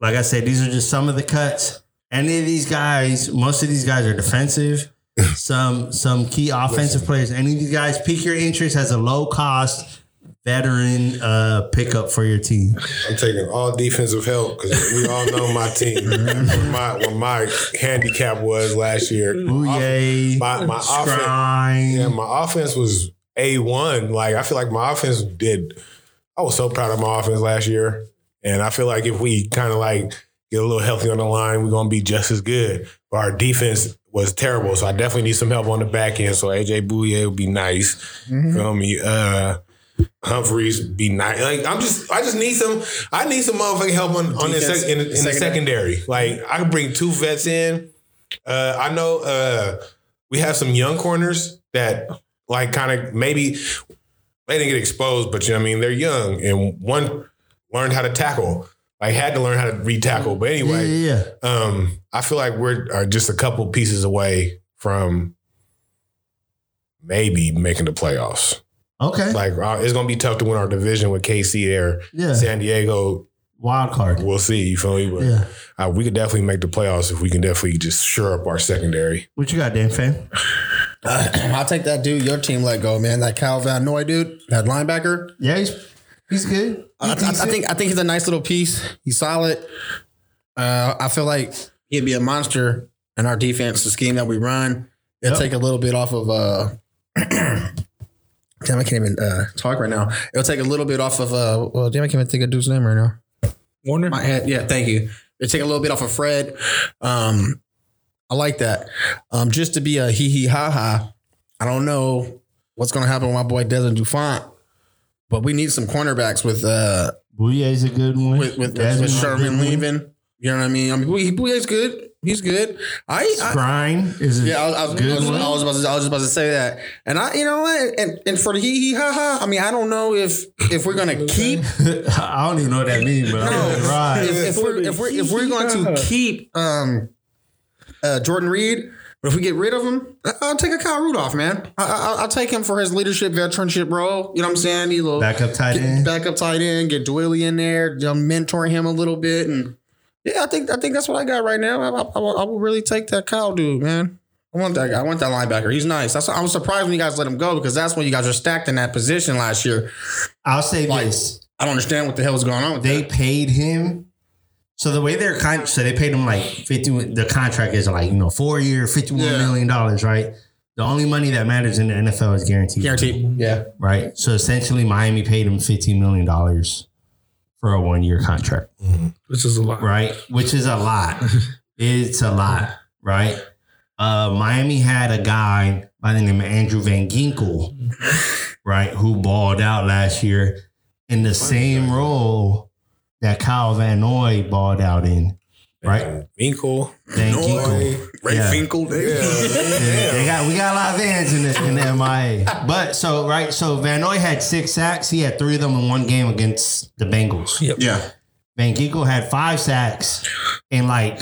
like I said, these are just some of the cuts. Any of these guys, most of these guys are defensive. Some some key offensive players. Any of these guys pique your interest as a low cost veteran uh, pickup for your team. I'm taking all defensive help because we all know my team. my, what my handicap was last year. Bouye, My, my offense, yeah, my offense was a one. Like I feel like my offense did. I was so proud of my offense last year, and I feel like if we kind of like get a little healthy on the line, we're gonna be just as good. But our defense was terrible, so I definitely need some help on the back end. So AJ Bouye would be nice. Feel me? Uh, Humphreys be nice. Like I'm just, I just need some. I need some motherfucking help on, on the sec, in, in the secondary. secondary. Like I can bring two vets in. Uh, I know uh, we have some young corners that like kind of maybe they didn't get exposed, but you know I mean they're young and one learned how to tackle. Like had to learn how to re-tackle. But anyway, yeah, yeah. um, I feel like we're are just a couple pieces away from maybe making the playoffs. Okay. Like uh, it's gonna be tough to win our division with KC there. Yeah. San Diego, Wild card. we'll see. You feel me? But Yeah. uh, we could definitely make the playoffs if we can definitely just shore up our secondary. What you got, Dan fan? I'll take that dude your team let go, man. That Cal Van Noy dude, that linebacker. Yeah, he's he's good. I, I- I think I think he's a nice little piece. He's solid. Uh, I feel like he'd be a monster in our defense, the scheme that we run. It'll Yep. take a little bit off of. Uh, damn, I can't even uh, talk right now. It'll take a little bit off of. Uh, well, damn, I can't even think of dude's name right now. Warner. My head. Yeah, thank you. It'll take a little bit off of Fred. Um, I like that. Um, just to be a hee hee ha ha. I don't know what's gonna happen when my boy Desmond Dufont, but we need some cornerbacks with uh Bouye's a good one. with with, Desmond's with a good Sherman one. leaving. You know what I mean? I mean, he, Bouye's good. He's good. I, I Skrine is a yeah, I was, I, was, I, was. I was about to, I was just about to say that. And I, you know what? And and for the hee hee ha ha, I mean, I don't know if if we're gonna keep I don't even know what that means, but I'm no, if, if we're if we're if we're going to keep um uh Jordan Reed. But if we get rid of him, I'll take a Kyle Rudolph, man. I, I, I'll take him for his leadership, veteranship role. You know what I'm saying? He little Backup tight get end. backup tight end, get Dwelley in there, mentor him a little bit, and yeah, I think I think that's what I got right now. I, I, I will- I will really take that Kyle dude, man. I want that guy. I want that linebacker. He's nice. That's, I was surprised when you guys let him go because that's when you guys were stacked in that position last year. I'll say Like, this: I don't understand what the hell is going on with they that. paid him. So the way they're kind, so they paid him like fifty. The contract is like you know four year, fifty one Yeah. million dollars, right? The only money that matters in the NFL is guaranteed, Guaranteed. Yeah. right? So essentially, Miami paid him fifteen million dollars for a one year contract, Which is a lot. right? Which is a lot. it's a lot, right? Uh, Miami had a guy by the name of Andrew Van Ginkel, right, who balled out last year in the same role that Kyle Van Noy balled out in, right? Winkle. Van Ginkel. Ray Yeah. Finkel. Yeah, they got we got a lot of Vans in the in the MIA. But so right, so Van Noy had six sacks. He had three of them in one game against the Bengals. Yeah. Van Ginkel had five sacks and like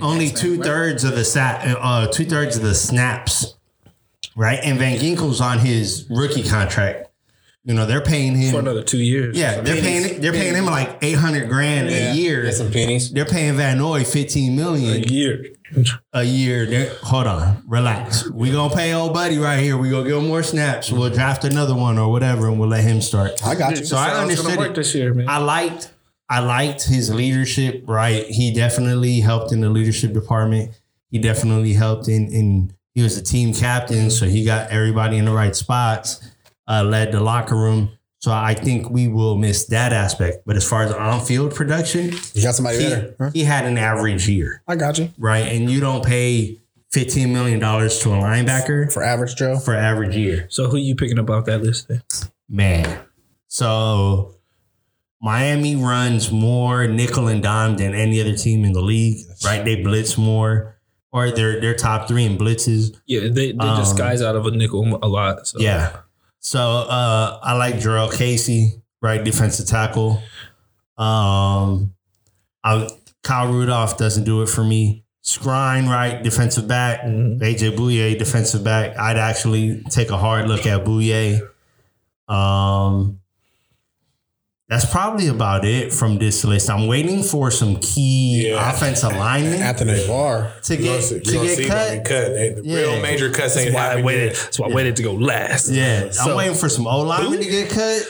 only two thirds of the sack, uh, two thirds of the snaps, right? And Van Ginkel's on his rookie contract. You know they're paying him For another two years. Yeah, they're paying they're paying him like eight hundred grand a year. some pennies. They're paying Van Noy fifteen A year. a year. They're, hold on, relax. We gonna pay old buddy right here. We gonna give him more snaps. We'll draft another one or whatever, and we'll let him start. I got you. So I Sounds understood work it. this year, man. I liked I liked his leadership, right? He definitely helped in the leadership department. He definitely helped in in he was the team captain, so he got everybody in the right spots, uh, led the locker room. So I think we will miss that aspect. But as far as on-field production, You got somebody he, better. Huh? he had an average year, I got you. right? And you don't pay $15 million to a linebacker For average Joe. for average year. so who you picking up off that list? Then? Man. So Miami runs more nickel and dime than any other team in the league, right? They blitz more, or they're they're top three in blitzes. Yeah, they, they Um, just guys out of a nickel a lot. So. Yeah. So uh, I like Jurrell Casey, right? Defensive tackle. Um, I, Kyle Rudolph doesn't do it for me. Skrine, right? Defensive back. Mhm. AJ Bouye, defensive back. I'd actually take a hard look at Bouye. Um, that's probably about it from this list. I'm waiting for some key Yeah. offensive linemen Anthony Barr. to You get gonna see- to gonna get cut. cut. Hey, The Yeah. real major cuts ain't I happening waited. That's why I waited to go last. Yeah, I'm waiting for some O linemen to get cut.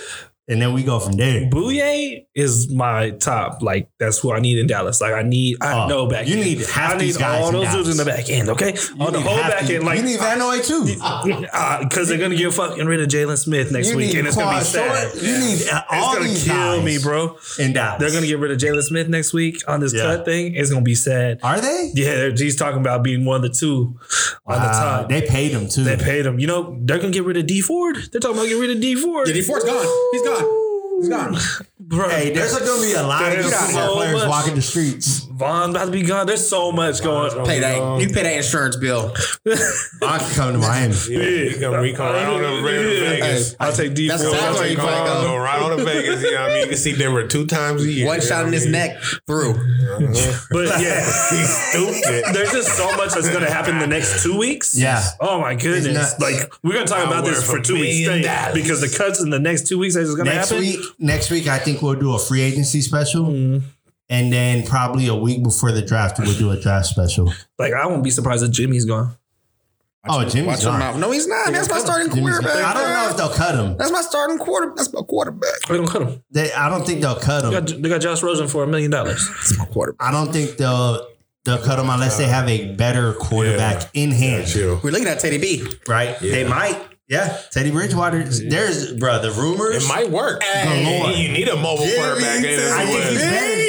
And then we go from there. Bouye is my top. Like that's who I need in Dallas. Like I need, I Oh, know back. you end. need half I these need guys all those dudes in the back end. Okay, on the whole back the- end. Like you need Van Noy too. because they're gonna get fucking rid of Jaylon Smith next You week, and it's gonna be sad. Short. You need uh, all it's gonna kill me, bro. in Dallas. They're gonna get rid of Jaylon Smith next week on this Yeah. cut thing. It's gonna be sad. Are they? Yeah, he's talking about being one of the two on the Wow, top. they paid him too. They paid him. You know, they're gonna get rid of Dee Ford. They're talking about getting rid of Dee Ford. Yeah, Dee Ford's gone. He's gone. He's gone. Bro, Hey, there's going to be a lot of There's good so players much. walking the streets. Von's about to be gone. There's so much going on. Pay that. You pay that insurance bill. I can come to Miami. Yeah, he come, he come right on the right on to Vegas. I'll take D That's Ford. exactly I'll where take you Go, play, go. go right on to Vegas. You know what I mean? You can see Denver two times a year. One shot in his neck through. But yeah, He's stupid. there's just so much that's gonna happen the next two weeks. Yeah. Oh my goodness. Like we're gonna talk about this for two weeks straight because the cuts in the next two weeks that is gonna happen. Next week, next week, I think we'll do a free agency special, Mm-hmm. and then probably a week before the draft, we'll do a draft special. Like I won't be surprised if Jimmy's gone. Oh, Jimmy's Watch your gone. mouth. No, he's not. That's my starting Jimmy's quarterback. I don't know if they'll cut him. That's my starting quarter. That's my quarterback. They don't cut him. They, I don't think they'll cut They him. got, they got Josh Rosen for a million dollars. That's my quarterback. I don't think they'll they'll cut him unless they have a better quarterback in hand. Chill. We're looking at Teddy B. Right? They might. Yeah, Teddy Bridgewater. There's bro. The rumors. It might work. Galore. You need a mobile quarterback. I think he's better.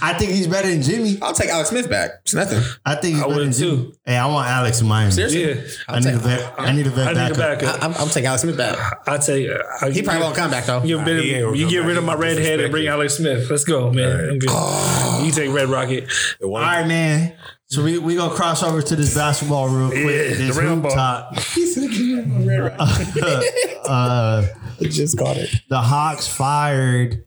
I think he's better than Jimmy. I'll take Alex Smith back. It's nothing. I think he's I better would than Jimmy. too. Hey, I want Alex in Miami. Seriously? Yeah, I need a vet. I need a vet I need a backup. backup. I'm, I'm taking Alex Smith back. I tell you, I, He probably won't come back though. You, better- he you get back. rid of my He's red head and bring. Alex Smith. Let's go, man. I'm good. Oh. You take Red Rocket. The All right, man. So we we gonna cross over to this basketball real quick. Yeah, this the round hoop ball. top. uh, just got it. the Hawks fired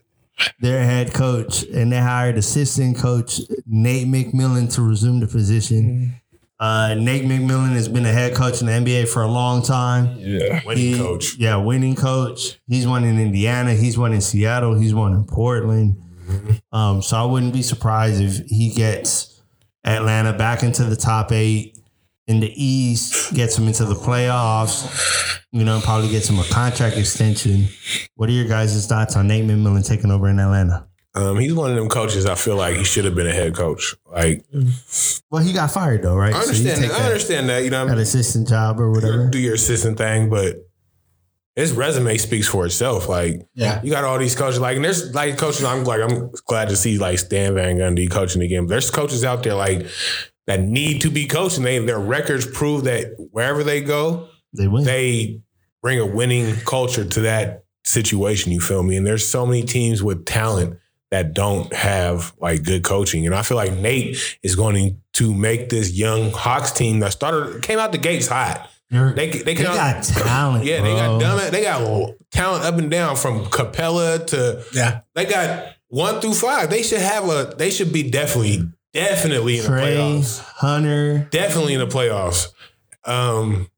their head coach and they hired assistant coach Nate McMillan to resume the position. Uh, Nate McMillan has been a head coach in the NBA for a long time. Yeah. Winning He- coach. Yeah, winning coach. He's won in Indiana. He's won in Seattle. He's won in Portland. Um, so I wouldn't be surprised if he gets Atlanta back into the top eight in the East, gets him into the playoffs. You know, probably gets him a contract extension. What are your guys' thoughts on Nate McMillan taking over in Atlanta? Um, he's one of them coaches. I feel like he should have been a head coach. Like Well, he got fired though, right? I understand. take that. I understand that. You know, what I that mean? assistant job or whatever. do your assistant thing, but his resume speaks for itself. Like, Yeah. you got all these coaches. Like, and there's like coaches. I'm like, I'm glad to see like Stan Van Gundy coaching again. But there's coaches out there like that need to be coaching. They their records prove that wherever they go, They win. they bring a winning culture to that situation. You feel me? And there's so many teams with talent that don't have like good coaching. And I feel like Nate is going to make this young Hawks team that started came out the gates hot. They're- They they, they got talent. yeah, they got dumb. They got talent up and down from Capela to Yeah. they got one through five. They should have a. They should be definitely definitely in the playoffs. Hunter. Definitely in the playoffs. Um,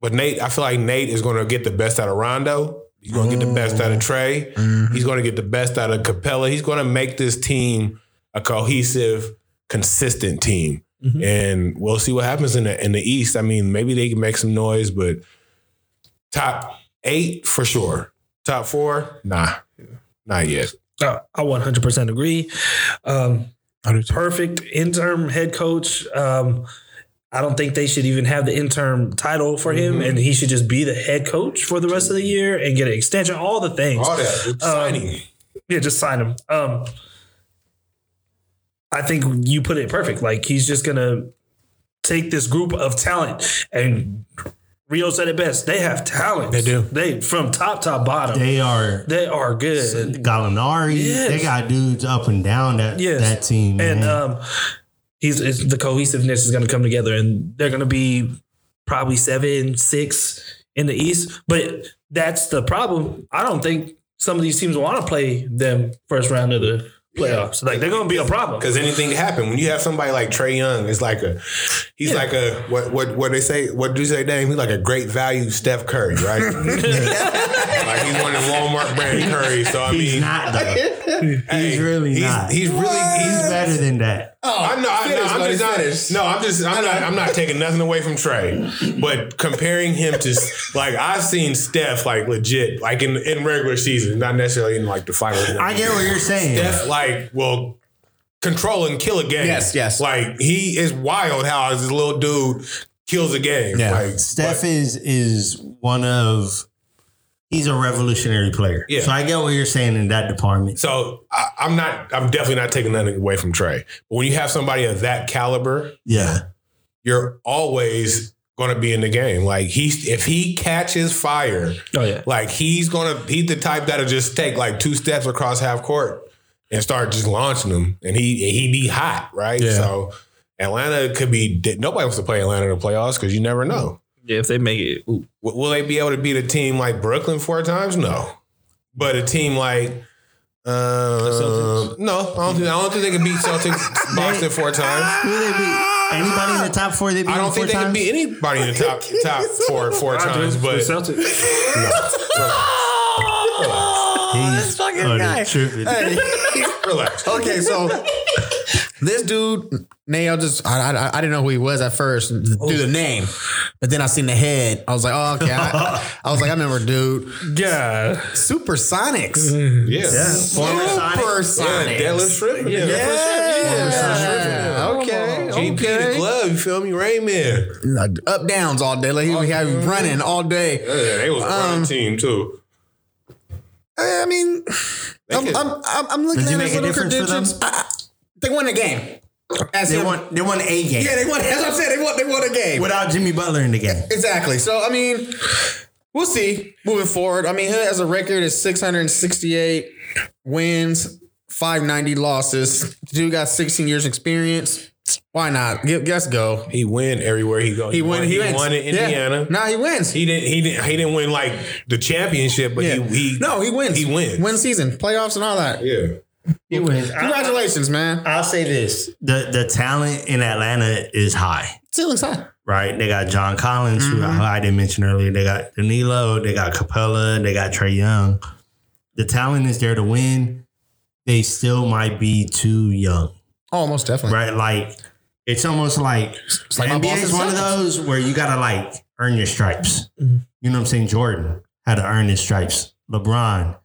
but Nate, I feel like Nate is going to get the best out of Rondo. He's going to get the best out of Trae. He's going to get the best out of Capela. He's going to make this team a cohesive, consistent team. And we'll see what happens in the in the East. I mean, maybe they can make some noise, but top eight for sure. Top four, nah, not yet. Uh, I 100% agree. Um, perfect interim head coach. Um, I don't think they should even have the interim title for him, and he should just be the head coach for the rest of the year and get an extension. All the things. All that signing. Yeah, just sign him. Um, I think you put it perfect. Like he's just gonna take this group of talent, and Rio said it best. They have talent. They do. They from top to bottom. They, are. They are good. Gallinari. Yes. They got dudes up and down that Yes. that team. and man. um, he's it's, the cohesiveness is going to come together, and they're going to be probably seven, six in the East. But that's the problem. I don't think some of these teams want to play them first round of the playoffs. Like they're going to be a problem. Because anything can happen when you have somebody like Trae Young. It's like a, he's like a what what what they say. What do you say, name? He's like a great value Steph Curry, right? like he's one of Walmart brand Curry. So I he's mean, not though. He's really he's, not. He's really He's he's better than that. I know, I know I'm buddy, just finish. not, no, I'm just, I'm not, I'm not taking nothing away from Trae, but comparing him to, like, I've seen Steph, like, legit, like in in regular season, not necessarily in like the finals. I get what you're saying. Steph, like, will control and kill a game. Yes, yes. Like he is wild how this little dude kills a game. Yeah. Like, Steph is is one of he's a revolutionary player. Yeah. So I get what you're saying in that department. So I, I'm not. I'm definitely not taking nothing away from Trae. But when you have somebody of that caliber, Yeah. you're always going to be in the game. Like he's if he catches fire, Oh yeah. like he's gonna he's the type that'll just take like two steps across half court and start just launching them, and he he be hot, right? Yeah. So Atlanta could be. Nobody wants to play Atlanta in the playoffs because you never know. Yeah, if they make it, ooh. Will they be able to beat a team like Brooklyn four times? No, but a team like. Uh, no, I don't think I don't think they can beat Celtics Boston four times. Who they beat? Anybody in the top four they beat I don't four think they can beat anybody in the top top four four times. The But Celtics. He's fucking oh, guy. tripping. relax. Okay, so this dude, Nail, just I, I I didn't know who he was at first through the name, but then I seen the head. I was like, oh okay. I, I was like, I remember, dude. Yeah. Supersonics. Yeah, Former Sonic. Supersonics. yeah, deadlift stripping. Yeah, Yeah. Okay. GP the glove. You feel me, Rain Man? Like, Up downs all day. Like he would have you running all day. Yeah, they was a running um, team too. I mean, I'm, I'm, I'm, I'm looking Did at his little difference credentials. I- I- they won the game. As They him- won. They won a game Yeah, they won. As I said, they won. They won a game. without Jimmy Butler in the game. Exactly. So I mean, we'll see moving forward. I mean, he has a record is 668 wins, 590 losses. Dude got 16 years experience. Why not? Get, let's go. He win everywhere he goes. He won. He, He wins. won in Yeah. Indiana. Nah, he wins. He didn't. He didn't. He didn't win like the championship, but yeah. he, he. no, he wins. He wins. Win season, playoffs, and all that. Yeah. He wins. Congratulations, man. I'll say this: the the talent in Atlanta is high. Ceiling's high. Right, they got John Collins, who mm-hmm. I didn't mention earlier. They got Danilo, they got Capela, they got Trae Young. The talent is there to win. They still might be too young, Oh, most definitely. right? Like it's almost like, like NBA is Boston one of those where you gotta like earn your stripes. Mm-hmm. You know what I'm saying? Jordan had to earn his stripes. LeBron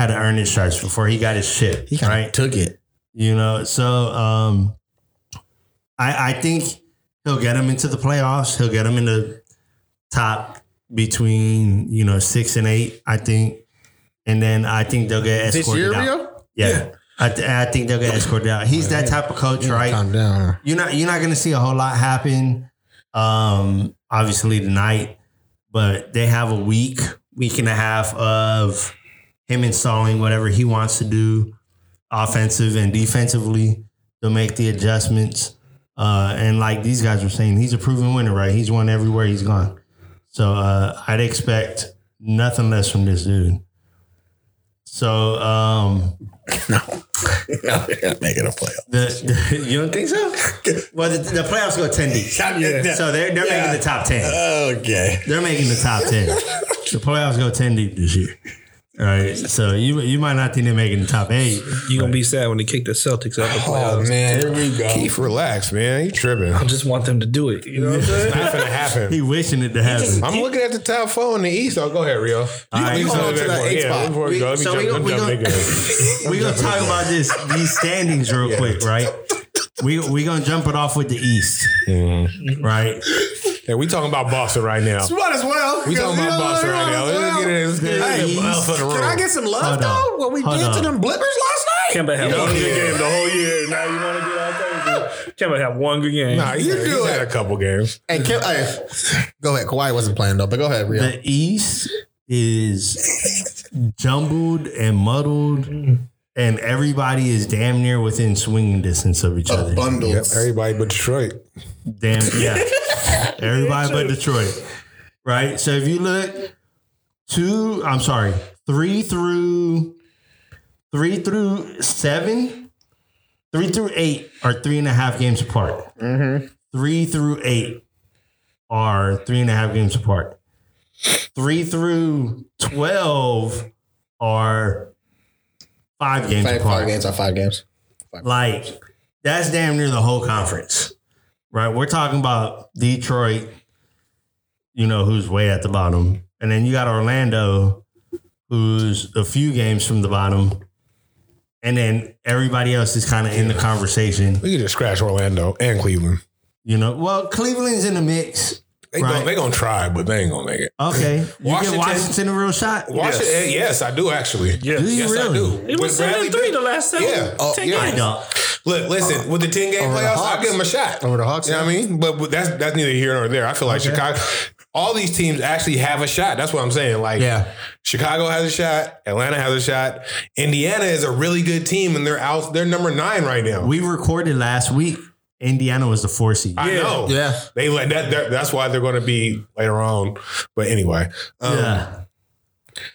had to earn his stripes before he got his shit. He kind of right? took it. You know, so um, I I think he'll get him into the playoffs. He'll get him in the top between you know six and eight. I think, and then I think they'll get This escorted year, out. Rio? Yeah. I, th- I think they'll get escorted out. He's that type of coach, right? Calm down. You're not you're not gonna see a whole lot happen. Um, obviously tonight, but they have a week, week and a half of him installing whatever he wants to do, offensive and defensively. They'll make the adjustments. Uh, and like these guys were saying, he's a proven winner, right? He's won everywhere he's gone. So uh, I'd expect nothing less from this dude. So um, No. Making a playoff. the, the you don't think so? Well, the, the playoffs go ten deep, Yeah. so they're they're Yeah. making the top ten. Okay. They're making the top ten. The playoffs go ten deep this year. All right, so you you might not think they're making the top eight. You gonna be sad when they kick the Celtics out of the Oh playoffs. man, here we go. Keith, relax, man. You tripping? I just want them to do it. You know what I'm saying? It's not gonna happen. He wishing it to happen. I'm looking at the top four in the East. Oh, go ahead, Rio. right, Leave go on to that the eight spot. Before we go, So we jump, gonna- we gonna- we gonna talk about this these standings real quick, right? We we gonna jump it off with the East, right? Yeah, we talking about Boston right now. Might as well. We talking about Boston right now. Let's get it. Let's get it. Hey, the alpha of the room. Can I get some love Hold though? on. What we Hold did to on. them blippers last night? Kemba had one good Yeah. game the whole year. Now you want to get all crazy. Kemba had one good game. Nah, he's, You he's do had it. a couple games. Hey, Kim, hey, go ahead. Kawhi wasn't playing though, but go ahead, Rio. The East is jumbled and muddled, and everybody is damn near within swinging distance of each other. bundles. Yep, everybody but Detroit. Damn, yeah. Everybody but Detroit. Right? So if you look two, I'm sorry, three through three through seven, three through eight are three and a half games apart. Mm-hmm. Three through eight are three and a half games apart. Three through twelve are five games Five, apart. five games on five games. Like that's damn near the whole conference, right? We're talking about Detroit, you know, who's way at the bottom, and then you got Orlando, who's a few games from the bottom, and then everybody else is kind of in the conversation. We could just scratch Orlando and Cleveland. You know, well, Cleveland's in the mix. They Right. gon' they gonna try, but they ain't gonna make it. Okay, you Washington- give Washington a real shot. Washington, yes. yes, I do actually. Yeah. Do you Yes, I really? do. He was seven three the last seven. Yeah. Oh, 10 yeah. I don't. Look, listen, with the 10 game playoffs, I'll give them a shot. Over the Hawks, You know what I mean? But, but that's that's neither here nor there. I feel like Chicago, all these teams actually have a shot. That's what I'm saying. Like, Yeah. Chicago has a shot. Atlanta has a shot. Indiana is a really good team, and they're out. They're number nine right now. We recorded last week. Indiana was the four seed. I Yeah. know. Yeah. They let that, that. That's why they're going to be later on. But anyway, um, yeah.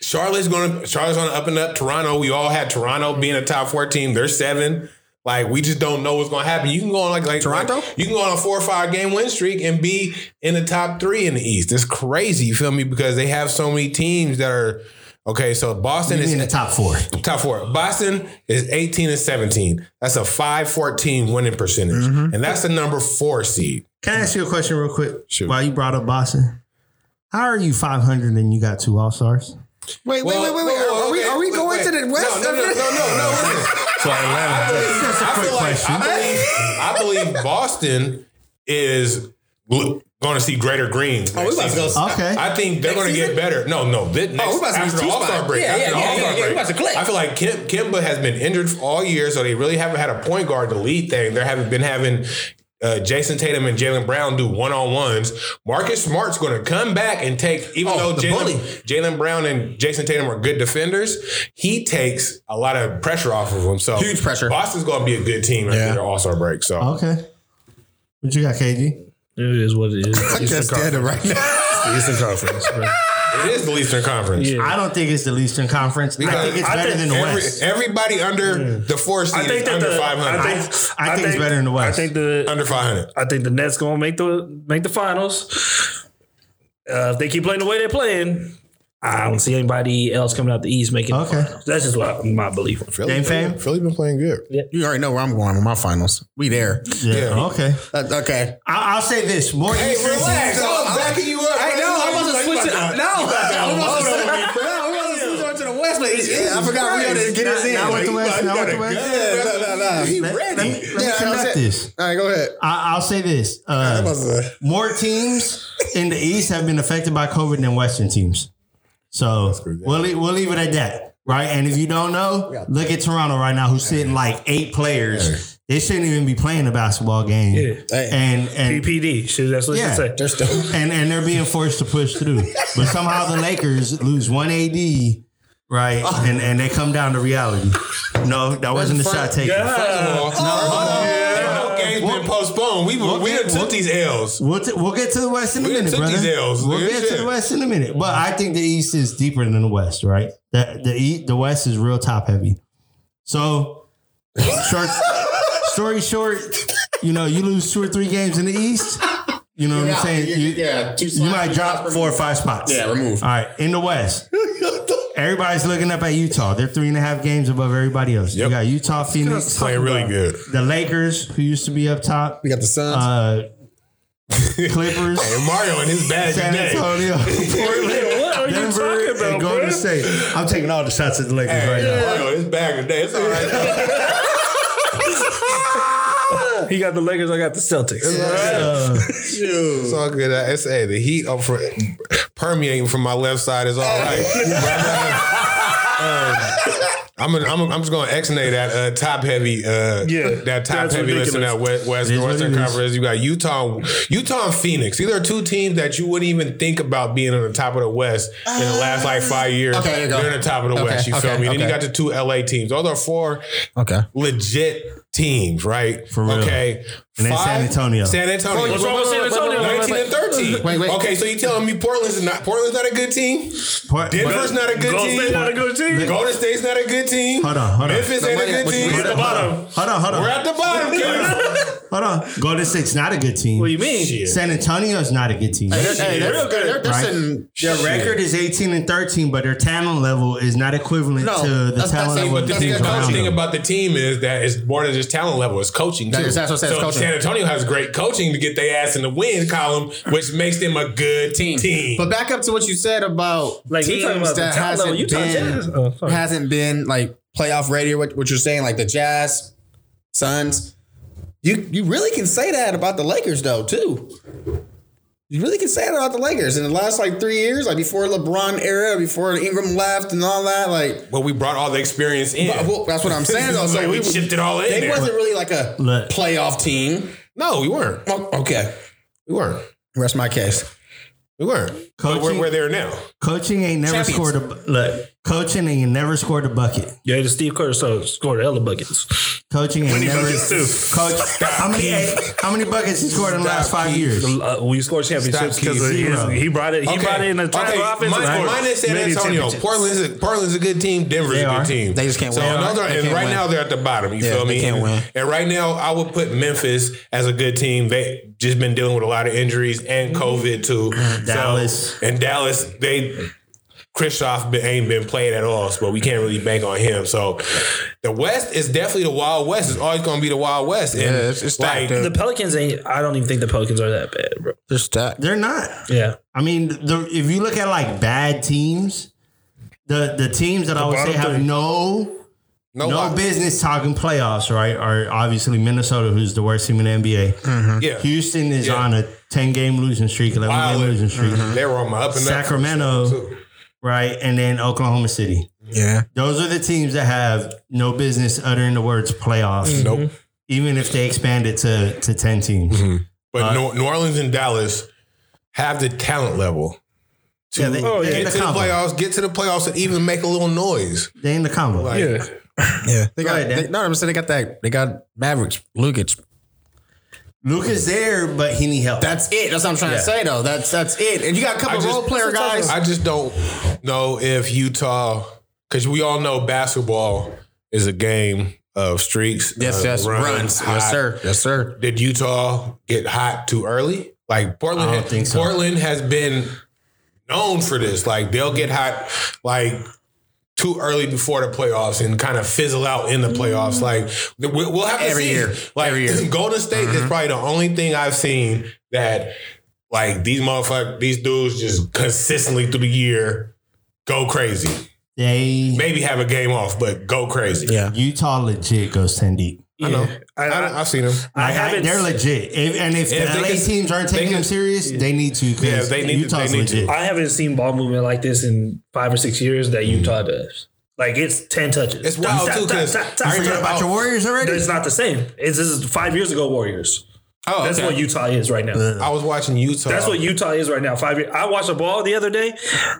Charlotte's going to Charlotte's on the up and up. Toronto, we all had Toronto being a top four team. They're seven. Like we just don't know what's going to happen. You can go on like like Toronto? like, you can go on a four or five game win streak and be in the top three in the East. It's crazy. You feel me? Because they have so many teams that are okay. So Boston You is in the top four. Top four. Boston is 18 and 17. That's a 514 winning percentage. Mm-hmm. And that's the number four seed. Can I ask you a question real quick? Shoot. While you brought up Boston, how are you 500 and you got two All Stars? Wait, wait, wait, wait, wait. Are we are we going to the west? No, no, no, no, no, no. listen. So Atlanta. That's a I quick feel like question. I believe, I believe Boston is going to see greater green. Oh, oh, we about to go. Okay. I think they're going to get better. No, no. This, next, we about to after the All Star break. Yeah, after yeah, the yeah, All-Star yeah, yeah, break. we about to click. I feel like Kim, Kemba has been injured all year, so they really haven't had a point guard to lead thing. They haven't been having uh, Jayson Tatum and Jaylen Brown do one on ones. Marcus Smart's going to come back and take, even Oh, though the bully. Jalen Jaylen Brown and Jayson Tatum are good defenders, he takes a lot of pressure off of them. So Huge pressure. Boston's going to be a good team after Yeah. their All Star break. So Okay. What you got, KG? It is what it is. I Eastern just did it Conference. right now. Eastern Conference. bro. It is the Eastern Conference. Yeah. I don't think it's the Eastern Conference. I think it's I better think than the Every, West. everybody under the four seed I think is under 500. I think, I think it's better than the West. I think the under 500. I think the Nets gonna make the make the finals. Uh, if they keep playing the way they're playing, I don't see anybody else coming out the East making Okay. the. That's just what I, my belief. Game fam? Philly been playing good. Yeah. You already know where I'm going with my finals. We there. Yeah. Yeah. Okay. Uh, okay. I- I'll say this: more Hey, Eastern relax. teams- I'm backing you up. I know. I'm about to switch it. No. I'm about to Hold switch- on. No, we about to switch over to the west, but yeah, I forgot we got to get us in. Now with the West. Now with the got a West. gun. Yeah, no, no, no. He ready. let me- let me Yeah, I'm conduct this. All right, go ahead. I, I'll say this: uh, more teams in the East have been affected by COVID than Western teams. So we'll leave, we'll leave it at that, right? And if you don't know, look at Toronto right now, who's sitting like eight players. They shouldn't even be playing a basketball game. Yeah. And and PPD. Shit, that's what Yeah. you say. They're still. and and they're being forced to push through. But somehow the Lakers lose one AD, right? Oh. And and they come down to reality. No, that wasn't the shot taken. First of all, no game's been postponed. We we get- done took these L's. We'll, t- we'll get to the West in a We done minute, took brother. these L's, we'll nigga. get to the West in a minute. But I think the East is deeper than the West, right? The the East, the West is real top heavy. So, short story short, you know, you lose two or three games in the East. You know what I'm saying? You, yeah, two you might drop four or five spots. Yeah, remove. All right, in the West. Everybody's looking up at Utah. They're three and a half games above everybody else. Yep. You got Utah, Phoenix, Playing really good. the Lakers, who used to be up top, We got the Suns. uh, Clippers, And Mario in his bag San. Antonio, Portland, What are you Denver, talking and Golden? State. I'm taking all the shots at the Lakers right now. Mario in his bag today. It's all right. He got the Lakers. I got the Celtics. Uh, It's all good. Uh, It's hey, the heat up for permeating from my left side is all right. Um, I'm gonna, I'm, I'm just going to exnate that uh, top heavy, uh, Yeah, that top that's heavy list in that West, West It is Western it is. Conference. You got Utah, Utah and Phoenix. These are two teams that you wouldn't even think about being on the top of the West in the last like five years. Okay, there you go. They're in the top of the Okay, West. You feel okay, me? Then you okay. got the two LA teams. Those are four okay. legit teams, right? For real. Okay. And then San Antonio. San Antonio. What's wrong with San Antonio? 19 and 13. Wait, wait. Okay, so you telling me Portland's not Portland's not a good team? Port- Denver's not a good Golden team. State not a good team. Golden State's not a good team. Hold on, hold on. Memphis ain't a good team. We're at the bottom. Hold on, hold on. We're at the bottom, Kevin. Hold on. Golden State's not a good team. What do you mean? Shit. San Antonio is not a good team. Hey, they're, hey, they're real good. They're, they're Right. sitting. Their record is 18 and 13, but their talent level is not equivalent No, to the talent level But of the the That's thing, teams the around thing about the team is that it's more than just talent level; it's coaching too. That is- that's what I said, it's so coaching. San Antonio has great coaching to get their ass in the win column, which makes them a good team. team. But back up to what you said about Like, you teams talking about that talent level, hasn't Utah been Oh, hasn't been like playoff ready. or What, what you're saying, like the Jazz, Suns. You you really can say that about the Lakers though too. You really can say that about the Lakers in the last like three years, like before LeBron era, before Ingram left and all that. Like, Well, we brought all the experience in. well, that's what I'm saying though. So Like, we we shipped it all in They there. wasn't really like a Look. playoff team. no, we weren't. Oh, Okay, We weren't. rest my case. We weren't. But we're, Coaching- we're there now. Coaching ain't never Champions. scored a look. Coaching ain't never scored a bucket. Yeah, the Steve Kerr so scored hella buckets. Coaching ain't Many never. buckets, too. Coach, how many how many buckets he scored in the last five years? Uh, we scored championships Stop, because Zero. he brought it. He brought it in the triangle offense. Mine, and mine is San Antonio. championships. Portland's a, Portland's a good team. Denver's They a good are. team. They just can't so win. those are- They and can't right win. now they're at the bottom. You Yeah, feel me? can't and, win. and right now, I would put Memphis as a good team. They just been dealing with a lot of injuries and COVID too. So- Dallas. and Dallas, they. Kristaps been, ain't been played at all, but we can't really bank on him. So the West is definitely the Wild West. It's always going to be the Wild West. And Yeah, it's- it's like, stacked, dude. The Pelicans ain't. I don't even think the Pelicans are that bad, bro. They're stacked. They're not. Yeah, I mean, the, if you look at like bad teams, the the teams that I would say bottom have three. no no, no business talking playoffs, right? Are obviously Minnesota, who's the worst team in the NBA. Yeah, Houston is Yeah. on a ten game losing streak, eleven Wild. game losing streak, mm-hmm. they were on my up and up. Sacramento. too. right? And then Oklahoma City. Yeah. Those are the teams that have no business uttering the words playoffs, mm-hmm. Nope. even if they expand it to to ten teams. Mm-hmm. But uh, New, New Orleans and Dallas have the talent level to Yeah, they- Oh, yeah. get in the to the playoffs, get to the playoffs, and even make a little noise. They in the combo. Like, yeah. Yeah. They got, ahead, Dan. they, no, I'm saying they got that. They got Mavericks, Lukic. Luke is there, but he need help. That's it. That's what I'm trying to say, though. That's that's it. And you got a couple I just- role player guys. I just don't know if Utah, because we all know basketball is a game of streaks. yes, uh, yes, runs. hot. Yes, sir. Yes, sir. Did Utah get hot too early? Like Portland, I don't had- think so. Portland has been known for this. Like they'll get hot like too early before the playoffs and kind of fizzle out in the playoffs. Mm-hmm. Like we- we'll have to Every see. year. Like Every year. Golden State is mm-hmm. probably the only thing I've seen that like these motherfuckers, these dudes just consistently through the year go crazy. they Maybe have a game off, but go crazy. Yeah. Utah legit goes ten deep. I know. I, I, I, I've seen them. I Like, haven't. they're legit, If- and if, If the LA can- teams aren't taking can- them serious, they need to. 'cause Yeah, they need to- Utah's they need to. legit. I haven't seen ball movement like this in five or six years that mm. Utah does. Like it's ten touches. It's wild Tap, too tap, because tap, tap, I tap. remember About your Warriors already? It's not the same. It's this is five years ago Warriors. Oh, That's okay. what Utah is right now. I was watching Utah. That's what Utah is right now. Five years. I watched a ball the other day.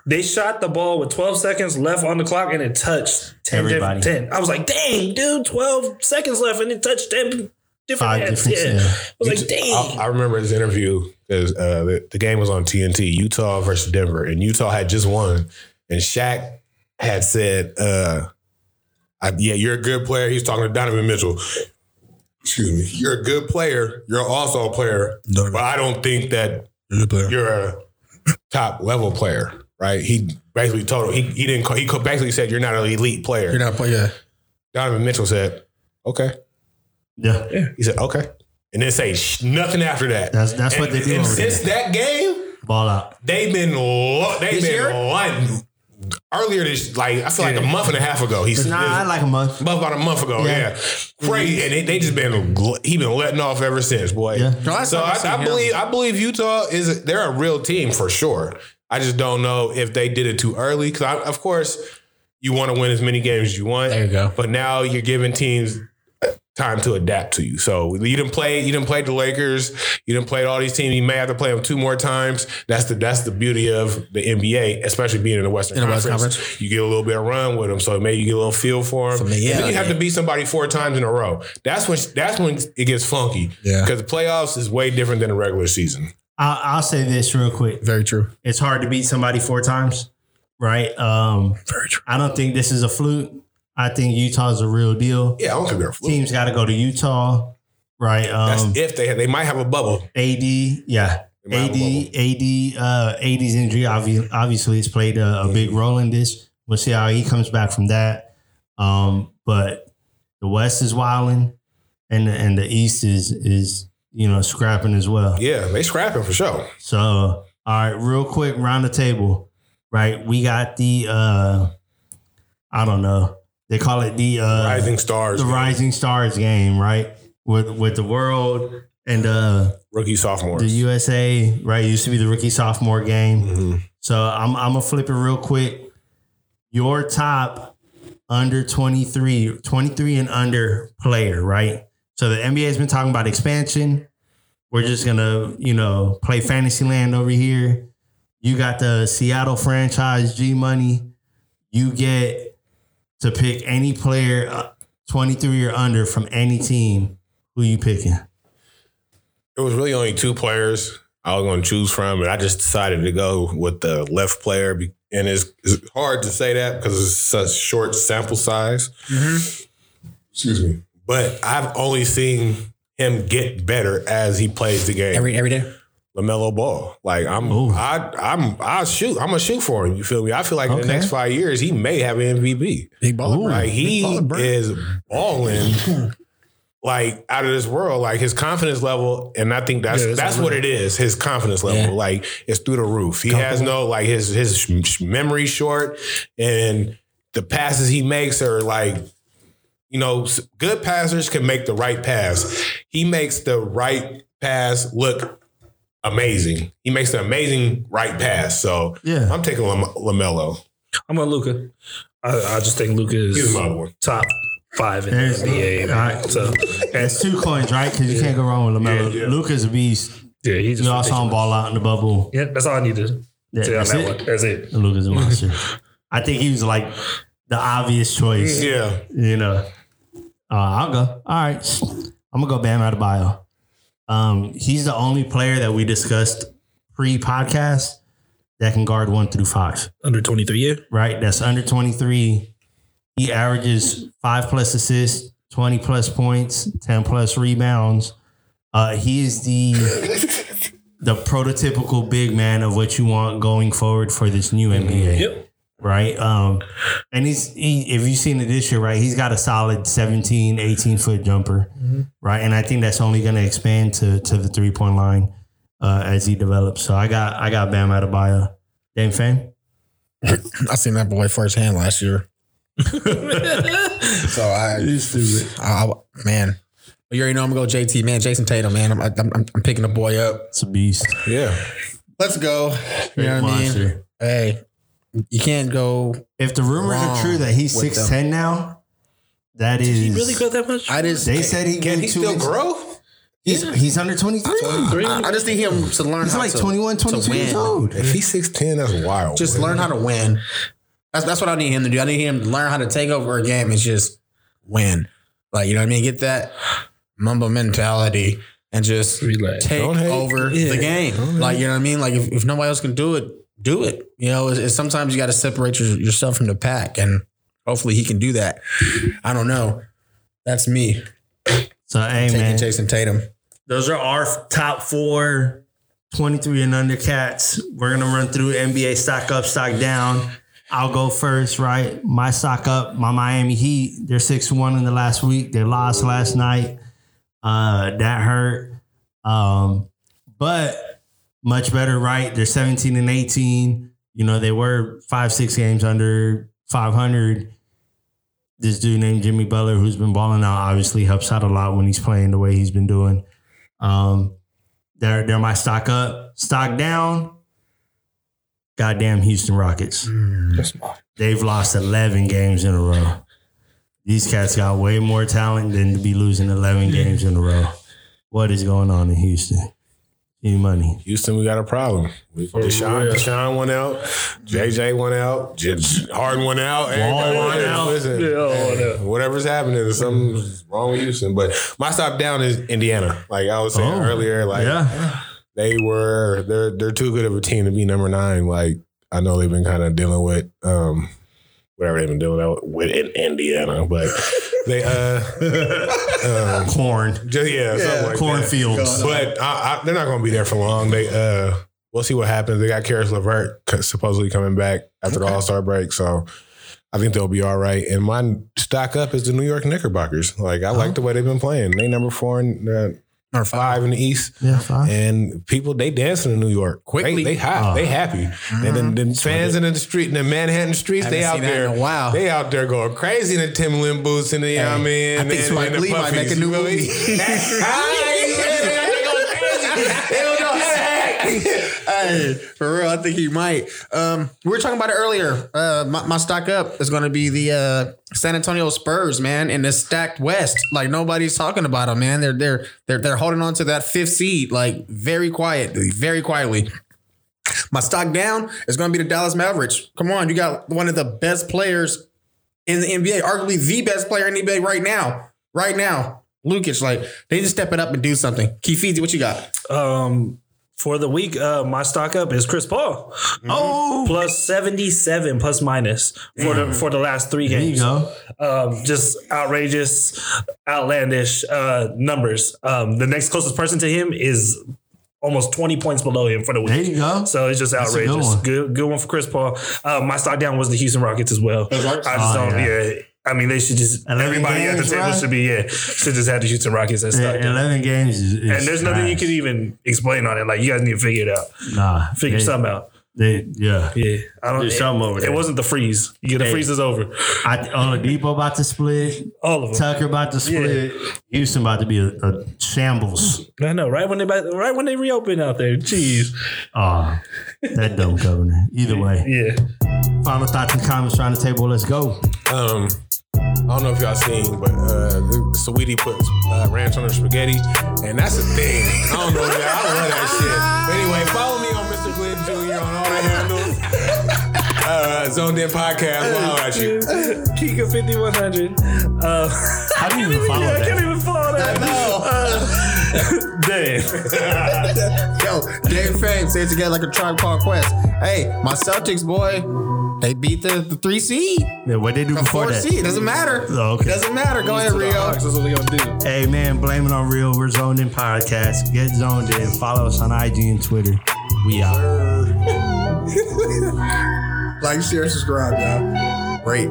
They shot the ball with 12 seconds left on the clock and it touched 10 Everybody. 10. I was like, dang, dude, 12 seconds left and it touched 10 different Five heads. Yeah. yeah. I was like, dang. I, I remember this interview because uh, the, the game was on TNT, Utah versus Denver, and Utah had just won. And Shaq had said, uh, I, "Yeah, you're a good player." He's talking to Donovan Mitchell. Excuse me. You're a good player. You're also a player, but I don't think that you're a top level player. Right? He basically told him he, he didn't. Call, he basically said you're not an elite player. You're not playing. Yeah. Donovan Mitchell said, "Okay." yeah, yeah. He said, "Okay," and then say sh- nothing after that. That's- that's what they do And over since that game, ball out. they've been lo- they've This been year? lighting. Earlier this, like I feel like a month and a half ago, he's Nah, like a month. month about a month ago, Yeah. yeah, crazy, mm-hmm. and they, they just been gl- he been letting off ever since, boy. Yeah. No, so I I, I believe I believe Utah is they're a real team for sure. I just don't know if they did it too early because of course you want to win as many games as you want. There you go. But now you're giving teams time to adapt to you. So you didn't play. You didn't play the Lakers. You didn't play all these teams. You may have to play them two more times. That's the that's the beauty of the NBA, especially being in the Western, In the Conference. Western Conference. You get a little bit of run with them, so maybe you get a little feel for them. Something- yeah, and then you have yeah. to beat somebody four times in a row. That's when that's when it gets funky. Yeah. because the playoffs is way different than the regular season. I'll, I'll say this real quick. Very true. It's hard to beat somebody four times, right? Um, Very true. I don't think this is a fluke. I think Utah's a real deal. Yeah, I don't think they're. Teams got to go to Utah. right? That's Um, if they they might have a bubble. AD, yeah. They might have AD. AD, uh, AD's injury obvi- obviously has played a, a big role in this. We'll see how he comes back from that. Um, but the West is wilding, and the, and the East is is you know scrapping as well. Yeah, they scrapping for sure. So, all right, real quick, round the table. Right, we got the uh, I don't know. They call it the uh, Rising stars, the Rising Stars game, right? With with the world and uh rookie sophomores. the USA, right? It used to be the rookie sophomore game. Mhm. So I'm I'm gonna flip it real quick. Your top under 23, 23 and under player, right? So the NBA has been talking about expansion. We're just gonna, you know, play Fantasyland over here. You got the Seattle franchise G Money. You get to pick any player uh, 23 or under from any team. Who you picking? It was really only two players I was going to choose from, and I just decided to go with the left player. And it's, it's hard to say that because it's such short sample size. Excuse me. But I've only seen him get better as he plays the game. Every every day. LaMelo Ball, like I'm, Ooh. I, I'm, I shoot. I'm gonna shoot for him. You feel me? I feel like in the next five years he may have an MVP. Big baller. Ooh. Like Big he baller, is balling like out of this world. Like his confidence level, and I think that's Yeah, that's what it is. His confidence level, Yeah. like it's through the roof. He has no like his his memory short, and the passes he makes are like. You know, good passers can make the right pass. He makes the right pass look amazing. He makes an amazing right pass. So Yeah. I'm taking Lam- LaMelo. I'm on Luka. I, I just think Luka He's is another one. top five in the There's- NBA. all right. So That's two coins, right? Because you can't go wrong with LaMelo. Yeah, yeah. Luka's a beast. yeah, he's You just also on ridiculous. ball out in the bubble. Yeah, that's all I need to Yeah, say on that's that it. one. That's it. Luka's a monster. I think he was like the obvious choice. Yeah. You know. Uh, I'll go. All right. I'm gonna go Bam Adebayo. Um, he's the only player that we discussed pre-podcast that can guard one through five. Under 23 year. right? That's under 23. He averages five plus assists, 20 plus points, 10 plus rebounds. Uh, he is the the prototypical big man of what you want going forward for this new NBA, Yep. Right? Um, and he's he, if you've seen it this year, right? He's got a solid 17, 18 foot jumper, right? And I think that's only going to expand to to the three point line uh, as he develops. So I got I got Bam Adebayo. Dame fan. I seen that boy firsthand last year. so I, stupid. I, I- man, you already know I'm gonna go JT, man. Jayson Tatum, man. I'm, I'm, I'm, I'm picking the boy up. It's a beast. Yeah. Let's go. You know what I mean? Hey, you can't go. If the rumors are true that he's with six them. ten now, that is. He really grow that much? I just They said he Can can he still grow? He's, he's under twenty three. I, I just need him to learn He's how like to, 21, to 22 years old. If he's 6'10, that's wild. Just learn how to win. That's that's what I need him to do. I need him to learn how to take over a game and just win. Like you know what I mean? Get that Mamba mentality and just Relax. take over Yeah. the game. Like you know what I mean? Like if, if nobody else can do it, do it. You know, it's, it's sometimes you got to separate your, yourself from the pack, and hopefully he can do that. I don't know. That's me So hey taking man, Jayson Tatum. those are our top four 23 and under cats. We're gonna run through NBA stock up, stock down. I'll go first, right? My stock up, my Miami Heat. They're six one in the last week. They lost last night. Uh, that hurt. Um, but much better, right? They're 17 and 18. You know, they were five, six games under 500. This dude named Jimmy Butler, who's been balling out, obviously helps out a lot when he's playing the way he's been doing. Um, they're they're my stock up, stock down. Goddamn Houston Rockets. They've lost 11 games in a row. These cats got way more talent than to be losing 11 games in a row. What is going on in Houston? Any money? Houston, we got a problem. We, Deshaun, real. Deshaun went out. JJ went out. J- Harden went out. Everybody went went out. Listen, Yeah, all hey, went out. whatever's happening, there's something wrong with Houston. But my stop down is Indiana. Like I was saying Oh, earlier, like yeah. they were they're they're too good of a team to be number nine. Like I know they've been kind of dealing with um whatever they've been doing with in Indiana, but they uh, um, Corn. just, yeah, something like that. Cornfields. But I, I, they're not going to be there for long. They uh, we'll see what happens. They got Caris LeVert c- supposedly coming back after the All Star break, so I think they'll be all right. And my stock up is the New York Knickerbockers. Like I like the way they've been playing. They number four and uh, Or five in the East. Yeah, fine. And people they dancing in New York Quickly. They, they hot. Oh. They happy. And then the fans in the street in the Manhattan streets, they out there. Wow. They out there going crazy in the Tim Timberland boots and the you know what I mean. I think and, Spike and the Lee might make a new you feel movie. They don't know how to act. Hey, for real, I think he might. Um, we were talking about it earlier. Uh, my, my stock up is going to be the uh, San Antonio Spurs, man, in the stacked West. Like nobody's talking about them, man. They're they're they're they're holding on to that fifth seed, like very quietly, very quietly. My stock down is going to be the Dallas Mavericks. Come on, you got one of the best players in the NBA, arguably the best player in the NBA right now. Right now, Lukic. Like they to step it up and do something. Keith, what you got? Um, for the week, uh, my stock up is Chris Paul. Oh, plus seventy seven plus minus for the for the last three There you games. go. Um, just outrageous, outlandish uh, numbers. Um, the next closest person to him is almost twenty points below him for the week. There you go. So it's just a good outrageous. one. Good, good one for Chris Paul. Uh, my stock down was the Houston Rockets as well. I just Oh, don't. yeah. Yeah. I mean, they should just 11 everybody at the table bro? should be yeah should just have the Houston Rockets as Yeah. Eleven games. Is, is And there's nothing you can even explain on it. Like you guys need to figure it out. nah Figure they, something out. They, yeah. Yeah, I don't. There's it, something over It there. wasn't the freeze. Yeah, the Hey. freeze is over. I, Oladipo about to split. All of them. Tucker about to split. Houston about to be a, a shambles. I know, right when they right when they reopen out there. Jeez. Oh, that dumb governor. Either way. Yeah. Final thoughts and comments around the table. Let's go. Um, I don't know if y'all seen, but uh, Sweetie puts uh, ranch on her spaghetti, and that's a thing. I don't know, man. I love that shit. But anyway, follow me on Mr. Glenn Jr. on all the handles. Uh, Zoned In Podcast. We'll holler at you. Kika fifty one hundred. Uh, How do you even follow that. I can't that? even follow that. Uh, damn. Yo, Dave Fame, say it together like a tribe called Quest. Hey, my Celtics boy, they beat the, the three seed, Yeah, what they do the before four that? seed. Doesn't matter. Oh, okay. Doesn't matter. Go ahead, To the Rio. Hawks, That's what we gonna do. Hey man, blame it on real. We're zoned in podcast. Get zoned in. Follow us on IG and Twitter. We out. Like, share, subscribe, y'all. Great.